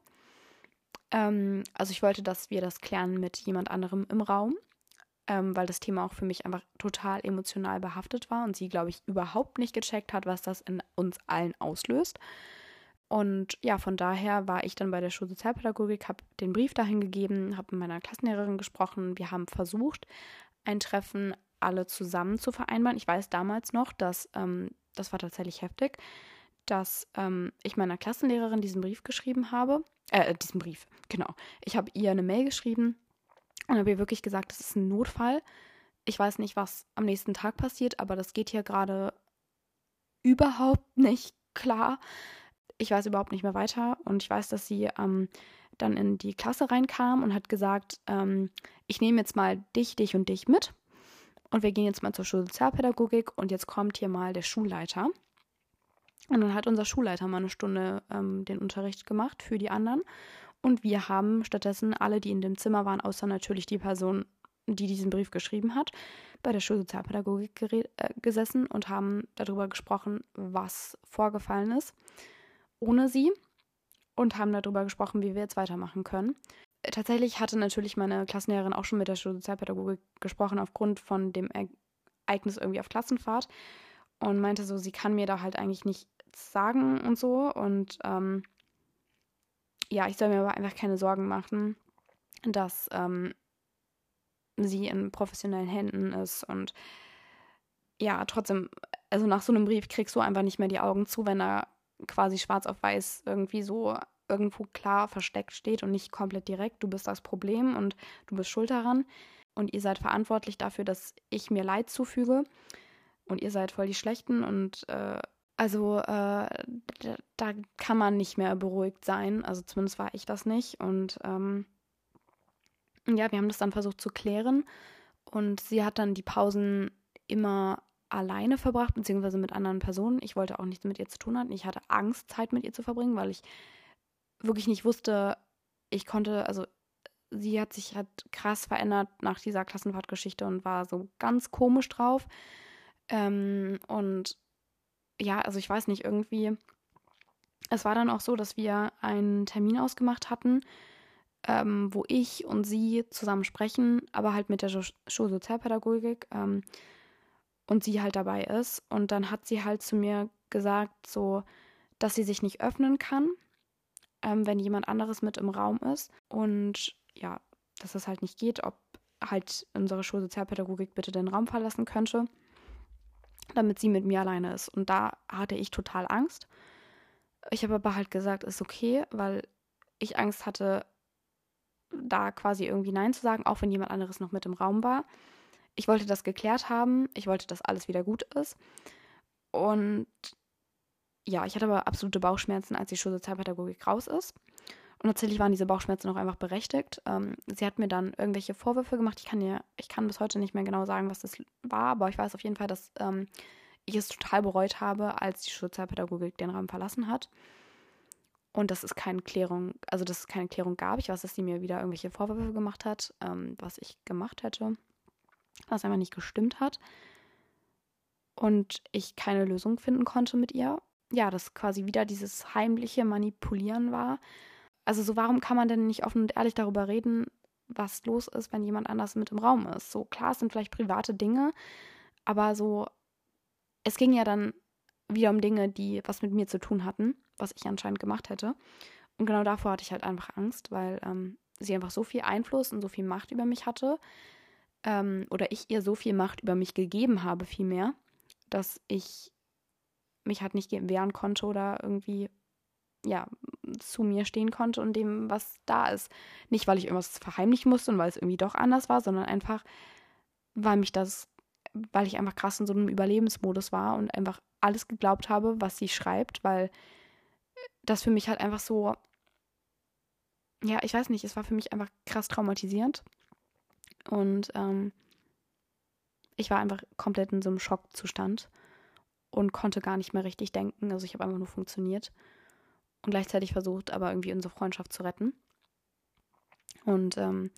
S1: Ähm, also ich wollte, dass wir das klären mit jemand anderem im Raum, ähm, weil das Thema auch für mich einfach total emotional behaftet war und sie, glaube ich, überhaupt nicht gecheckt hat, was das in uns allen auslöst. Und ja, von daher war ich dann bei der Schulsozialpädagogik, habe den Brief dahin gegeben, habe mit meiner Klassenlehrerin gesprochen. Wir haben versucht, ein Treffen alle zusammen zu vereinbaren. Ich weiß damals noch, dass ähm, das war tatsächlich heftig, dass ähm, ich meiner Klassenlehrerin diesen Brief geschrieben habe. Äh, diesen Brief, genau. Ich habe ihr eine Mail geschrieben und habe ihr wirklich gesagt, das ist ein Notfall. Ich weiß nicht, was am nächsten Tag passiert, aber das geht hier gerade überhaupt nicht klar ich weiß überhaupt nicht mehr weiter und ich weiß, dass sie ähm, dann in die Klasse reinkam und hat gesagt, ähm, ich nehme jetzt mal dich, dich und dich mit und wir gehen jetzt mal zur Schulsozialpädagogik und jetzt kommt hier mal der Schulleiter. Und dann hat unser Schulleiter mal eine Stunde ähm, den Unterricht gemacht für die anderen. Und wir haben stattdessen alle, die in dem Zimmer waren, außer natürlich die Person, die diesen Brief geschrieben hat, bei der Schulsozialpädagogik äh, gesessen und haben darüber gesprochen, was vorgefallen ist ohne sie und haben darüber gesprochen, wie wir jetzt weitermachen können. Tatsächlich hatte natürlich meine Klassenlehrerin auch schon mit der Sozialpädagogik gesprochen, aufgrund von dem Ereignis irgendwie auf Klassenfahrt und meinte so, sie kann mir da halt eigentlich nichts sagen und so. Und ähm, ja, ich soll mir aber einfach keine Sorgen machen, dass ähm, sie in professionellen Händen ist und ja, trotzdem, also nach so einem Brief kriegst du einfach nicht mehr die Augen zu, wenn da quasi schwarz auf weiß irgendwie so irgendwo klar versteckt steht und nicht komplett direkt, du bist das Problem und du bist schuld daran. Und ihr seid verantwortlich dafür, dass ich mir Leid zufüge. Und ihr seid voll die Schlechten und äh, also äh, da, kann man nicht mehr beruhigt sein, also zumindest war ich das nicht. Und ähm, ja, wir haben das dann versucht zu klären. Und sie hat dann die Pausen immer alleine verbracht, beziehungsweise mit anderen Personen. Ich wollte auch nichts mit ihr zu tun haben. Ich hatte Angst, Zeit mit ihr zu verbringen, weil ich wirklich nicht wusste, ich konnte, also sie hat sich halt krass verändert nach dieser Klassenfahrtgeschichte und war so ganz komisch drauf. Ähm, und ja, also ich weiß nicht, irgendwie. Es war dann auch so, dass wir einen Termin ausgemacht hatten, ähm, wo ich und sie zusammen sprechen, aber halt mit der Schulsozialpädagogik. Ähm, und sie halt dabei ist. Und dann hat sie halt zu mir gesagt, so, dass sie sich nicht öffnen kann, ähm, wenn jemand anderes mit im Raum ist. Und ja, dass das halt nicht geht, ob halt unsere Schulsozialpädagogik bitte den Raum verlassen könnte, damit sie mit mir alleine ist. Und da hatte ich total Angst. Ich habe aber halt gesagt, ist okay, weil ich Angst hatte, da quasi irgendwie Nein zu sagen, auch wenn jemand anderes noch mit im Raum war. ich wollte das geklärt haben. Ich wollte, dass alles wieder gut ist. Und ja, ich hatte aber absolute Bauchschmerzen, als die Schulsozialpädagogik raus ist. Und tatsächlich waren diese Bauchschmerzen auch einfach berechtigt. Ähm, sie hat mir dann irgendwelche Vorwürfe gemacht. Ich kann ja, ich kann bis heute nicht mehr genau sagen, was das war, aber ich weiß auf jeden Fall, dass ähm, ich es total bereut habe, als die Sozialpädagogik den Raum verlassen hat. Und dass es keine Klärung, also dass es keine Klärung gab. Ich weiß, dass sie mir wieder irgendwelche Vorwürfe gemacht hat, ähm, was ich gemacht hätte, was einfach nicht gestimmt hat. Und ich keine Lösung finden konnte mit ihr. Ja, dass quasi wieder dieses heimliche Manipulieren war. Also so, warum kann man denn nicht offen und ehrlich darüber reden, was los ist, wenn jemand anders mit im Raum ist? So klar, es sind vielleicht private Dinge, aber so, es ging ja dann wieder um Dinge, die was mit mir zu tun hatten was ich anscheinend gemacht hätte. Und genau davor hatte ich halt einfach Angst, weil ähm, sie einfach so viel Einfluss und so viel Macht über mich hatte. Ähm, oder ich ihr so viel Macht über mich gegeben habe, vielmehr, dass ich mich halt nicht wehren konnte oder irgendwie, ja, zu mir stehen konnte und dem, was da ist. Nicht, weil ich irgendwas verheimlichen musste und weil es irgendwie doch anders war, sondern einfach, weil mich das, weil ich einfach krass in so einem Überlebensmodus war und einfach alles geglaubt habe, was sie schreibt, weil das für mich halt einfach so, ja, ich weiß nicht, es war für mich einfach krass traumatisierend. Und ähm, ich war einfach komplett in so einem Schockzustand und konnte gar nicht mehr richtig denken. Also ich habe einfach nur funktioniert und gleichzeitig versucht, aber irgendwie unsere Freundschaft zu retten. Und ähm,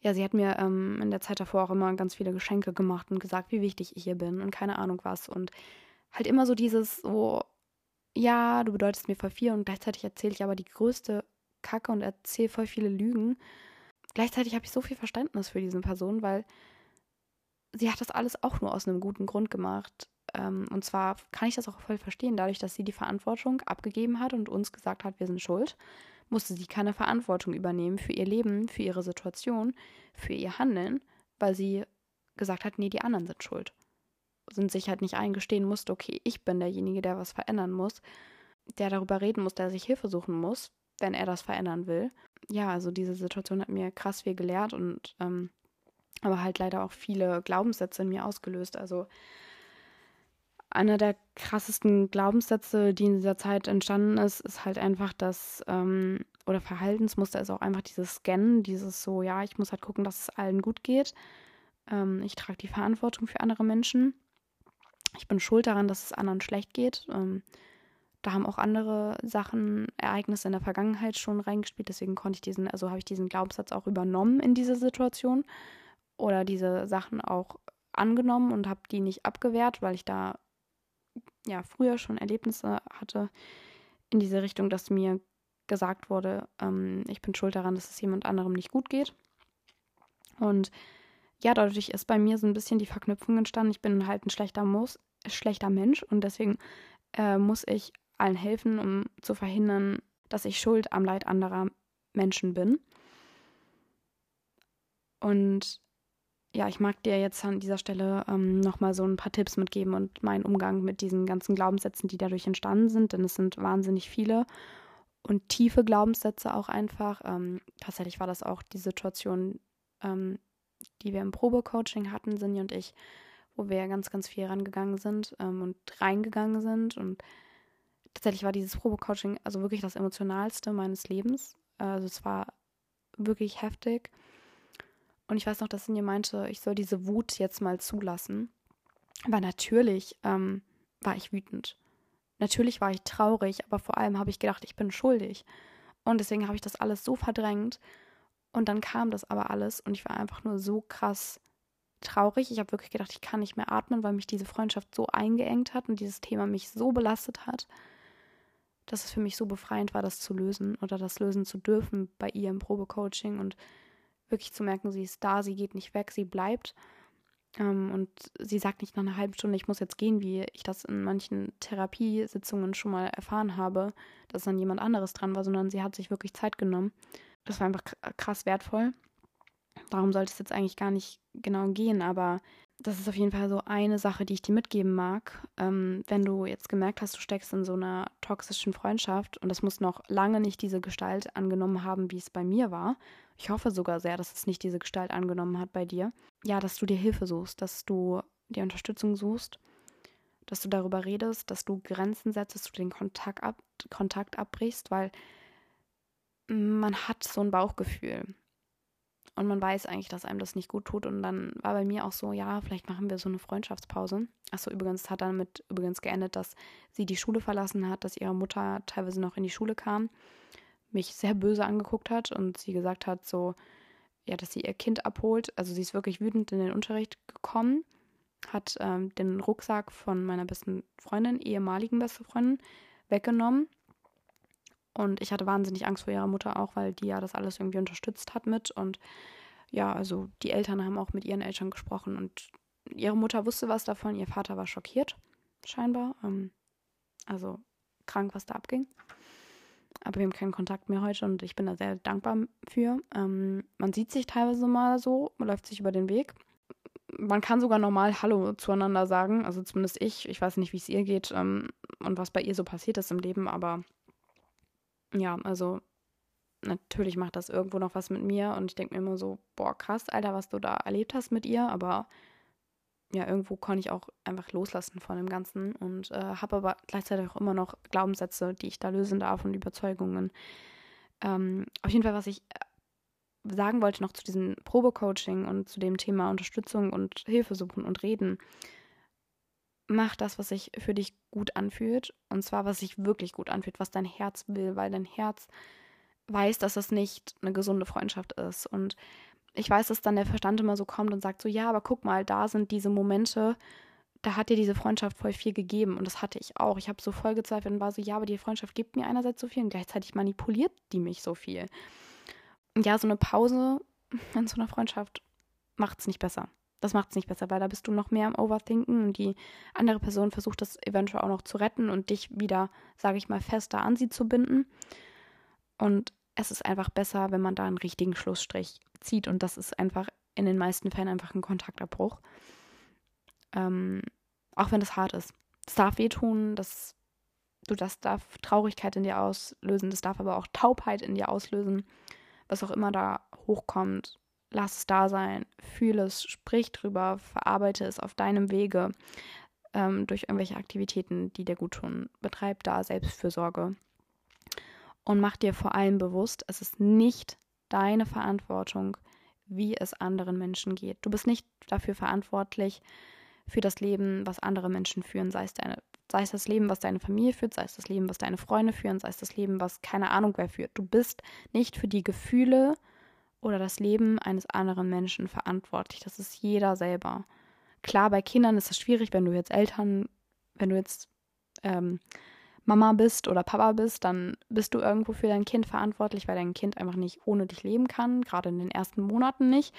S1: ja, sie hat mir ähm, in der Zeit davor auch immer ganz viele Geschenke gemacht und gesagt, wie wichtig ich hier bin und keine Ahnung was. Und halt immer so dieses, so, ja, du bedeutest mir voll viel und gleichzeitig erzähle ich aber die größte Kacke und erzähle voll viele Lügen. Gleichzeitig habe ich so viel Verständnis für diese Person, weil sie hat das alles auch nur aus einem guten Grund gemacht. Ähm, und zwar kann ich das auch voll verstehen, dadurch, dass sie die Verantwortung abgegeben hat und uns gesagt hat, wir sind schuld, musste sie keine Verantwortung übernehmen für ihr Leben, für ihre Situation, für ihr Handeln, weil sie gesagt hat, nee, die anderen sind schuld und sich halt nicht eingestehen musste, okay, ich bin derjenige, der was verändern muss, der darüber reden muss, der sich Hilfe suchen muss, wenn er das verändern will. Ja, also diese Situation hat mir krass viel gelehrt und ähm, aber halt leider auch viele Glaubenssätze in mir ausgelöst. Also einer der krassesten Glaubenssätze, die in dieser Zeit entstanden ist, ist halt einfach das, ähm, oder Verhaltensmuster ist auch einfach dieses Scannen, dieses so, ja, ich muss halt gucken, dass es allen gut geht. Ähm, ich trage die Verantwortung für andere Menschen ich bin schuld daran, dass es anderen schlecht geht. Ähm, da haben auch andere Sachen, Ereignisse in der Vergangenheit schon reingespielt. Deswegen konnte ich diesen, also habe ich diesen Glaubenssatz auch übernommen in diese Situation oder diese Sachen auch angenommen und habe die nicht abgewehrt, weil ich da ja früher schon Erlebnisse hatte in diese Richtung, dass mir gesagt wurde, ähm, ich bin schuld daran, dass es jemand anderem nicht gut geht. Und ja, dadurch ist bei mir so ein bisschen die Verknüpfung entstanden. Ich bin halt ein schlechter, Mus schlechter Mensch und deswegen äh, muss ich allen helfen, um zu verhindern, dass ich schuld am Leid anderer Menschen bin. Und ja, ich mag dir jetzt an dieser Stelle ähm, nochmal so ein paar Tipps mitgeben und meinen Umgang mit diesen ganzen Glaubenssätzen, die dadurch entstanden sind, denn es sind wahnsinnig viele und tiefe Glaubenssätze auch einfach. Ähm, tatsächlich war das auch die Situation, ähm, die wir im Probecoaching hatten, Sinja und ich, wo wir ganz, ganz viel rangegangen sind ähm, und reingegangen sind. Und tatsächlich war dieses Probecoaching also wirklich das emotionalste meines Lebens. Also es war wirklich heftig. Und ich weiß noch, dass Sinja meinte, ich soll diese Wut jetzt mal zulassen. Aber natürlich ähm, war ich wütend. Natürlich war ich traurig, aber vor allem habe ich gedacht, ich bin schuldig. Und deswegen habe ich das alles so verdrängt und dann kam das aber alles und ich war einfach nur so krass traurig. Ich habe wirklich gedacht, ich kann nicht mehr atmen, weil mich diese Freundschaft so eingeengt hat und dieses Thema mich so belastet hat, dass es für mich so befreiend war, das zu lösen oder das lösen zu dürfen bei ihr im Probecoaching und wirklich zu merken, sie ist da, sie geht nicht weg, sie bleibt. Ähm, und sie sagt nicht nach einer halben Stunde, ich muss jetzt gehen, wie ich das in manchen Therapiesitzungen schon mal erfahren habe, dass dann jemand anderes dran war, sondern sie hat sich wirklich Zeit genommen das war einfach krass wertvoll. Darum sollte es jetzt eigentlich gar nicht genau gehen, aber das ist auf jeden Fall so eine Sache, die ich dir mitgeben mag. Ähm, wenn du jetzt gemerkt hast, du steckst in so einer toxischen Freundschaft und das muss noch lange nicht diese Gestalt angenommen haben, wie es bei mir war. Ich hoffe sogar sehr, dass es nicht diese Gestalt angenommen hat bei dir. Ja, dass du dir Hilfe suchst, dass du dir Unterstützung suchst, dass du darüber redest, dass du Grenzen setzt, dass du den Kontakt, ab, Kontakt abbrichst, weil man hat so ein Bauchgefühl und man weiß eigentlich, dass einem das nicht gut tut. Und dann war bei mir auch so, ja, vielleicht machen wir so eine Freundschaftspause. Achso, übrigens hat damit übrigens geendet, dass sie die Schule verlassen hat, dass ihre Mutter teilweise noch in die Schule kam, mich sehr böse angeguckt hat und sie gesagt hat, so, ja, dass sie ihr Kind abholt. Also sie ist wirklich wütend in den Unterricht gekommen, hat ähm, den Rucksack von meiner besten Freundin, ehemaligen beste Freundin, weggenommen und ich hatte wahnsinnig Angst vor ihrer Mutter auch, weil die ja das alles irgendwie unterstützt hat mit. Und ja, also die Eltern haben auch mit ihren Eltern gesprochen und ihre Mutter wusste was davon. Ihr Vater war schockiert, scheinbar. Ähm, also krank, was da abging. Aber wir haben keinen Kontakt mehr heute und ich bin da sehr dankbar für. Ähm, man sieht sich teilweise mal so, man läuft sich über den Weg. Man kann sogar normal Hallo zueinander sagen, also zumindest ich. Ich weiß nicht, wie es ihr geht ähm, und was bei ihr so passiert ist im Leben, aber ja, also natürlich macht das irgendwo noch was mit mir und ich denke mir immer so, boah, krass, Alter, was du da erlebt hast mit ihr, aber ja, irgendwo konnte ich auch einfach loslassen von dem Ganzen und äh, habe aber gleichzeitig auch immer noch Glaubenssätze, die ich da lösen darf und Überzeugungen. Ähm, auf jeden Fall, was ich äh, sagen wollte noch zu diesem Probecoaching und zu dem Thema Unterstützung und Hilfe suchen und reden mach das, was sich für dich gut anfühlt. Und zwar, was sich wirklich gut anfühlt, was dein Herz will, weil dein Herz weiß, dass das nicht eine gesunde Freundschaft ist. Und ich weiß, dass dann der Verstand immer so kommt und sagt so, ja, aber guck mal, da sind diese Momente, da hat dir diese Freundschaft voll viel gegeben. Und das hatte ich auch. Ich habe so voll gezweifelt und war so, ja, aber die Freundschaft gibt mir einerseits so viel und gleichzeitig manipuliert die mich so viel. Und ja, so eine Pause in so einer Freundschaft macht es nicht besser. Das macht es nicht besser, weil da bist du noch mehr am Overthinken und die andere Person versucht das eventuell auch noch zu retten und dich wieder, sage ich mal, fester an sie zu binden. Und es ist einfach besser, wenn man da einen richtigen Schlussstrich zieht und das ist einfach in den meisten Fällen einfach ein Kontaktabbruch. Ähm, auch wenn das hart ist. Es darf wehtun, das, du, das darf Traurigkeit in dir auslösen, das darf aber auch Taubheit in dir auslösen, was auch immer da hochkommt lass es da sein, fühle es, sprich drüber, verarbeite es auf deinem Wege ähm, durch irgendwelche Aktivitäten, die dir gut tun. Betreib da Selbstfürsorge und mach dir vor allem bewusst, es ist nicht deine Verantwortung, wie es anderen Menschen geht. Du bist nicht dafür verantwortlich für das Leben, was andere Menschen führen, sei es deine sei es das Leben, was deine Familie führt, sei es das Leben, was deine Freunde führen, sei es das Leben, was keine Ahnung wer führt. Du bist nicht für die Gefühle oder das Leben eines anderen Menschen verantwortlich. Das ist jeder selber. Klar, bei Kindern ist es schwierig, wenn du jetzt Eltern, wenn du jetzt ähm, Mama bist oder Papa bist, dann bist du irgendwo für dein Kind verantwortlich, weil dein Kind einfach nicht ohne dich leben kann, gerade in den ersten Monaten nicht.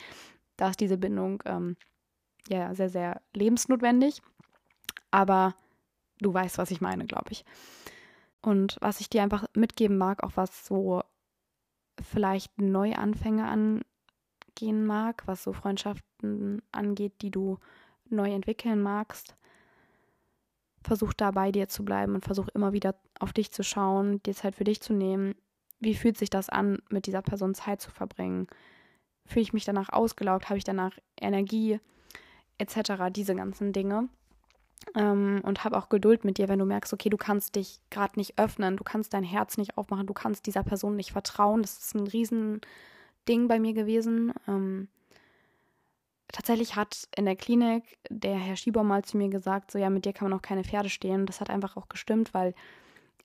S1: Da ist diese Bindung ähm, ja sehr, sehr lebensnotwendig. Aber du weißt, was ich meine, glaube ich. Und was ich dir einfach mitgeben mag, auch was so vielleicht Neuanfänge angehen mag, was so Freundschaften angeht, die du neu entwickeln magst. Versuch da bei dir zu bleiben und versuch immer wieder auf dich zu schauen, dir Zeit für dich zu nehmen. Wie fühlt sich das an, mit dieser Person Zeit zu verbringen? Fühle ich mich danach ausgelaugt? Habe ich danach Energie? Etc. Diese ganzen Dinge ähm, und hab auch Geduld mit dir, wenn du merkst, okay, du kannst dich gerade nicht öffnen, du kannst dein Herz nicht aufmachen, du kannst dieser Person nicht vertrauen. Das ist ein Riesending bei mir gewesen. Ähm, tatsächlich hat in der Klinik der Herr Schieber mal zu mir gesagt, so ja, mit dir kann man auch keine Pferde stehen. Das hat einfach auch gestimmt, weil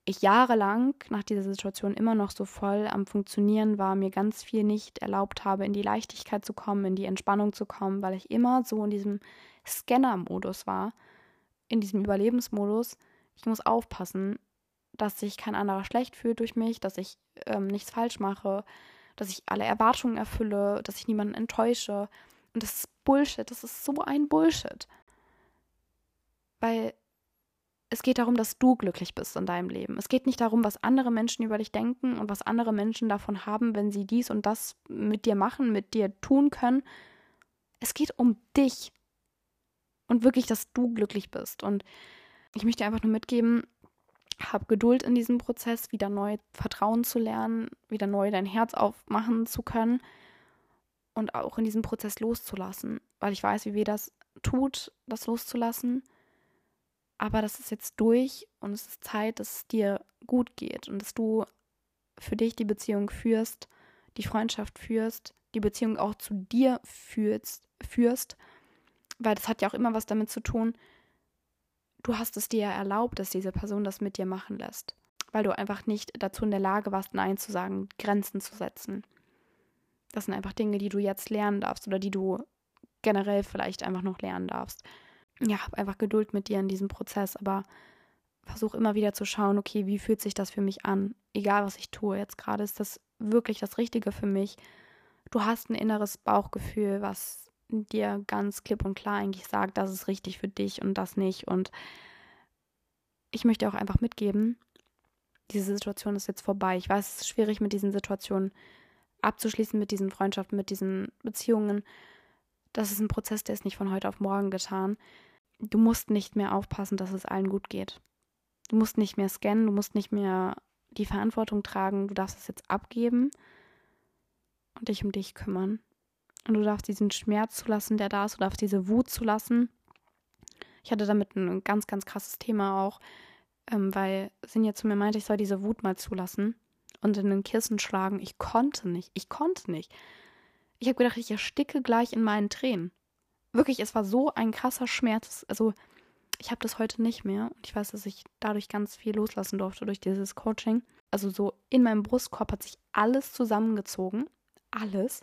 S1: ich jahrelang nach dieser Situation immer noch so voll am Funktionieren war, mir ganz viel nicht erlaubt habe, in die Leichtigkeit zu kommen, in die Entspannung zu kommen, weil ich immer so in diesem Scanner-Modus war in diesem Überlebensmodus, ich muss aufpassen, dass sich kein anderer schlecht fühlt durch mich, dass ich ähm, nichts falsch mache, dass ich alle Erwartungen erfülle, dass ich niemanden enttäusche. Und das ist Bullshit, das ist so ein Bullshit. Weil es geht darum, dass du glücklich bist in deinem Leben. Es geht nicht darum, was andere Menschen über dich denken und was andere Menschen davon haben, wenn sie dies und das mit dir machen, mit dir tun können. Es geht um dich. Und wirklich, dass du glücklich bist. Und ich möchte einfach nur mitgeben, hab Geduld in diesem Prozess, wieder neu Vertrauen zu lernen, wieder neu dein Herz aufmachen zu können und auch in diesem Prozess loszulassen, weil ich weiß, wie weh das tut, das loszulassen. Aber das ist jetzt durch und es ist Zeit, dass es dir gut geht und dass du für dich die Beziehung führst, die Freundschaft führst, die Beziehung auch zu dir führst, führst, weil das hat ja auch immer was damit zu tun, du hast es dir ja erlaubt, dass diese Person das mit dir machen lässt, weil du einfach nicht dazu in der Lage warst, Nein zu sagen, Grenzen zu setzen. Das sind einfach Dinge, die du jetzt lernen darfst oder die du generell vielleicht einfach noch lernen darfst. Ja, hab einfach Geduld mit dir in diesem Prozess, aber versuch immer wieder zu schauen, okay, wie fühlt sich das für mich an? Egal, was ich tue jetzt gerade, ist das wirklich das Richtige für mich? Du hast ein inneres Bauchgefühl, was dir ganz klipp und klar eigentlich sagt, das ist richtig für dich und das nicht. Und ich möchte auch einfach mitgeben, diese Situation ist jetzt vorbei. Ich weiß, es ist schwierig mit diesen Situationen abzuschließen, mit diesen Freundschaften, mit diesen Beziehungen. Das ist ein Prozess, der ist nicht von heute auf morgen getan. Du musst nicht mehr aufpassen, dass es allen gut geht. Du musst nicht mehr scannen, du musst nicht mehr die Verantwortung tragen, du darfst es jetzt abgeben und dich um dich kümmern. Und du darfst diesen Schmerz zulassen, der da ist, du darfst diese Wut zulassen. Ich hatte damit ein ganz, ganz krasses Thema auch, ähm, weil Sinja zu mir meinte, ich soll diese Wut mal zulassen und in den Kissen schlagen. Ich konnte nicht. Ich konnte nicht. Ich habe gedacht, ich ersticke gleich in meinen Tränen. Wirklich, es war so ein krasser Schmerz. Also, ich habe das heute nicht mehr. Und ich weiß, dass ich dadurch ganz viel loslassen durfte durch dieses Coaching. Also, so in meinem Brustkorb hat sich alles zusammengezogen. Alles.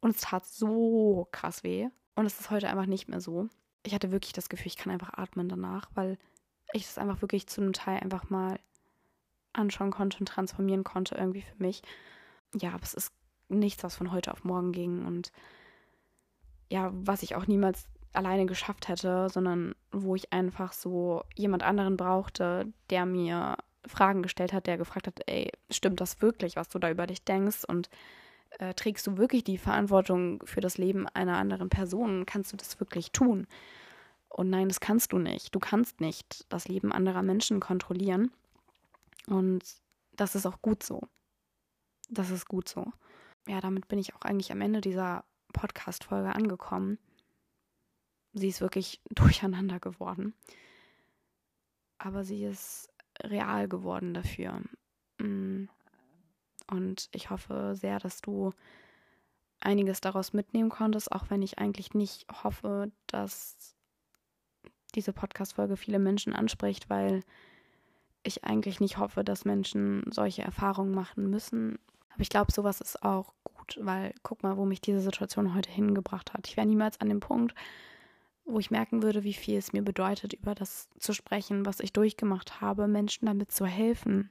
S1: Und es tat so krass weh. Und es ist heute einfach nicht mehr so. Ich hatte wirklich das Gefühl, ich kann einfach atmen danach, weil ich das einfach wirklich zu einem Teil einfach mal anschauen konnte und transformieren konnte irgendwie für mich. Ja, aber es ist nichts, was von heute auf morgen ging und ja, was ich auch niemals alleine geschafft hätte, sondern wo ich einfach so jemand anderen brauchte, der mir Fragen gestellt hat, der gefragt hat, ey, stimmt das wirklich, was du da über dich denkst und äh, trägst du wirklich die Verantwortung für das Leben einer anderen Person? Kannst du das wirklich tun? Und nein, das kannst du nicht. Du kannst nicht das Leben anderer Menschen kontrollieren. Und das ist auch gut so. Das ist gut so. Ja, damit bin ich auch eigentlich am Ende dieser Podcast-Folge angekommen. Sie ist wirklich durcheinander geworden. Aber sie ist real geworden dafür. Mm. Und ich hoffe sehr, dass du einiges daraus mitnehmen konntest, auch wenn ich eigentlich nicht hoffe, dass diese Podcast-Folge viele Menschen anspricht, weil ich eigentlich nicht hoffe, dass Menschen solche Erfahrungen machen müssen. Aber ich glaube, sowas ist auch gut, weil guck mal, wo mich diese Situation heute hingebracht hat. Ich wäre niemals an dem Punkt, wo ich merken würde, wie viel es mir bedeutet, über das zu sprechen, was ich durchgemacht habe, Menschen damit zu helfen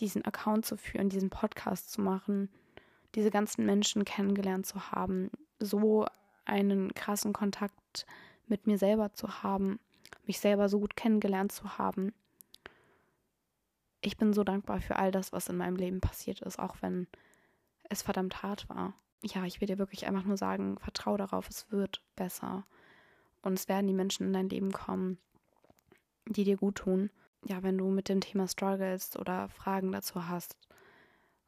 S1: diesen Account zu führen, diesen Podcast zu machen, diese ganzen Menschen kennengelernt zu haben, so einen krassen Kontakt mit mir selber zu haben, mich selber so gut kennengelernt zu haben. Ich bin so dankbar für all das, was in meinem Leben passiert ist, auch wenn es verdammt hart war. Ja, ich will dir wirklich einfach nur sagen, vertrau darauf, es wird besser. Und es werden die Menschen in dein Leben kommen, die dir gut tun ja, wenn du mit dem Thema struggles oder Fragen dazu hast,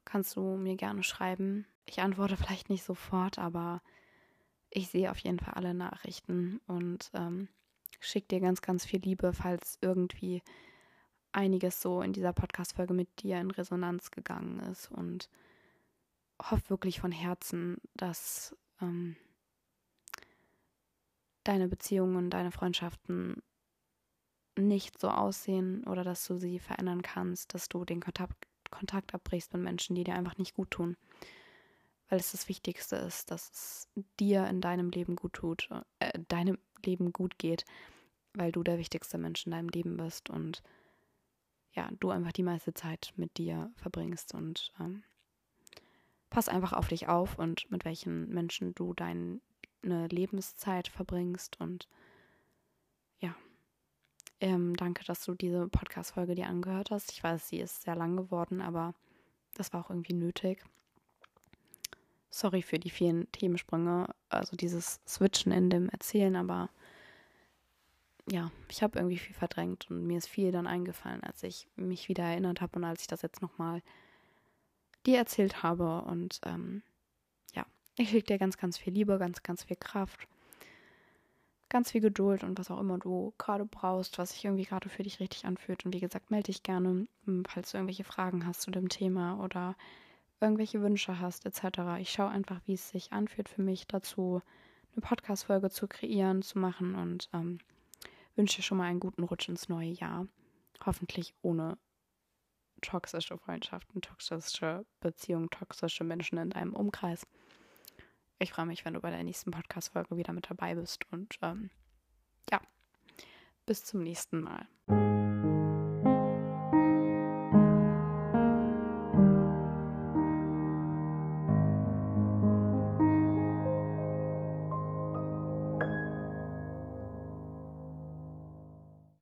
S1: kannst du mir gerne schreiben. Ich antworte vielleicht nicht sofort, aber ich sehe auf jeden Fall alle Nachrichten und ähm, schicke dir ganz, ganz viel Liebe, falls irgendwie einiges so in dieser Podcast-Folge mit dir in Resonanz gegangen ist und hoffe wirklich von Herzen, dass ähm, deine Beziehungen, deine Freundschaften nicht so aussehen oder dass du sie verändern kannst, dass du den Kontakt, Kontakt abbrichst mit Menschen, die dir einfach nicht gut tun. Weil es das Wichtigste ist, dass es dir in deinem Leben gut tut, äh, deinem Leben gut geht, weil du der wichtigste Mensch in deinem Leben bist und ja, du einfach die meiste Zeit mit dir verbringst und ähm, pass einfach auf dich auf und mit welchen Menschen du deine Lebenszeit verbringst und ähm, danke, dass du diese Podcast-Folge dir angehört hast. Ich weiß, sie ist sehr lang geworden, aber das war auch irgendwie nötig. Sorry für die vielen Themensprünge, also dieses Switchen in dem Erzählen, aber ja, ich habe irgendwie viel verdrängt und mir ist viel dann eingefallen, als ich mich wieder erinnert habe und als ich das jetzt nochmal dir erzählt habe. Und ähm, ja, ich schicke dir ganz, ganz viel Liebe, ganz, ganz viel Kraft, ganz viel Geduld und was auch immer du gerade brauchst, was sich irgendwie gerade für dich richtig anfühlt. Und wie gesagt, melde dich gerne, hm, falls du irgendwelche Fragen hast zu dem Thema oder irgendwelche Wünsche hast, etc. Ich schaue einfach, wie es sich anfühlt für mich dazu, eine Podcast-Folge zu kreieren, zu machen und ähm, wünsche dir schon mal einen guten Rutsch ins neue Jahr. Hoffentlich ohne toxische Freundschaften, toxische Beziehungen, toxische Menschen in deinem Umkreis. Ich freue mich, wenn du bei der nächsten Podcast-Folge wieder mit dabei bist und ähm, ja, bis zum nächsten Mal.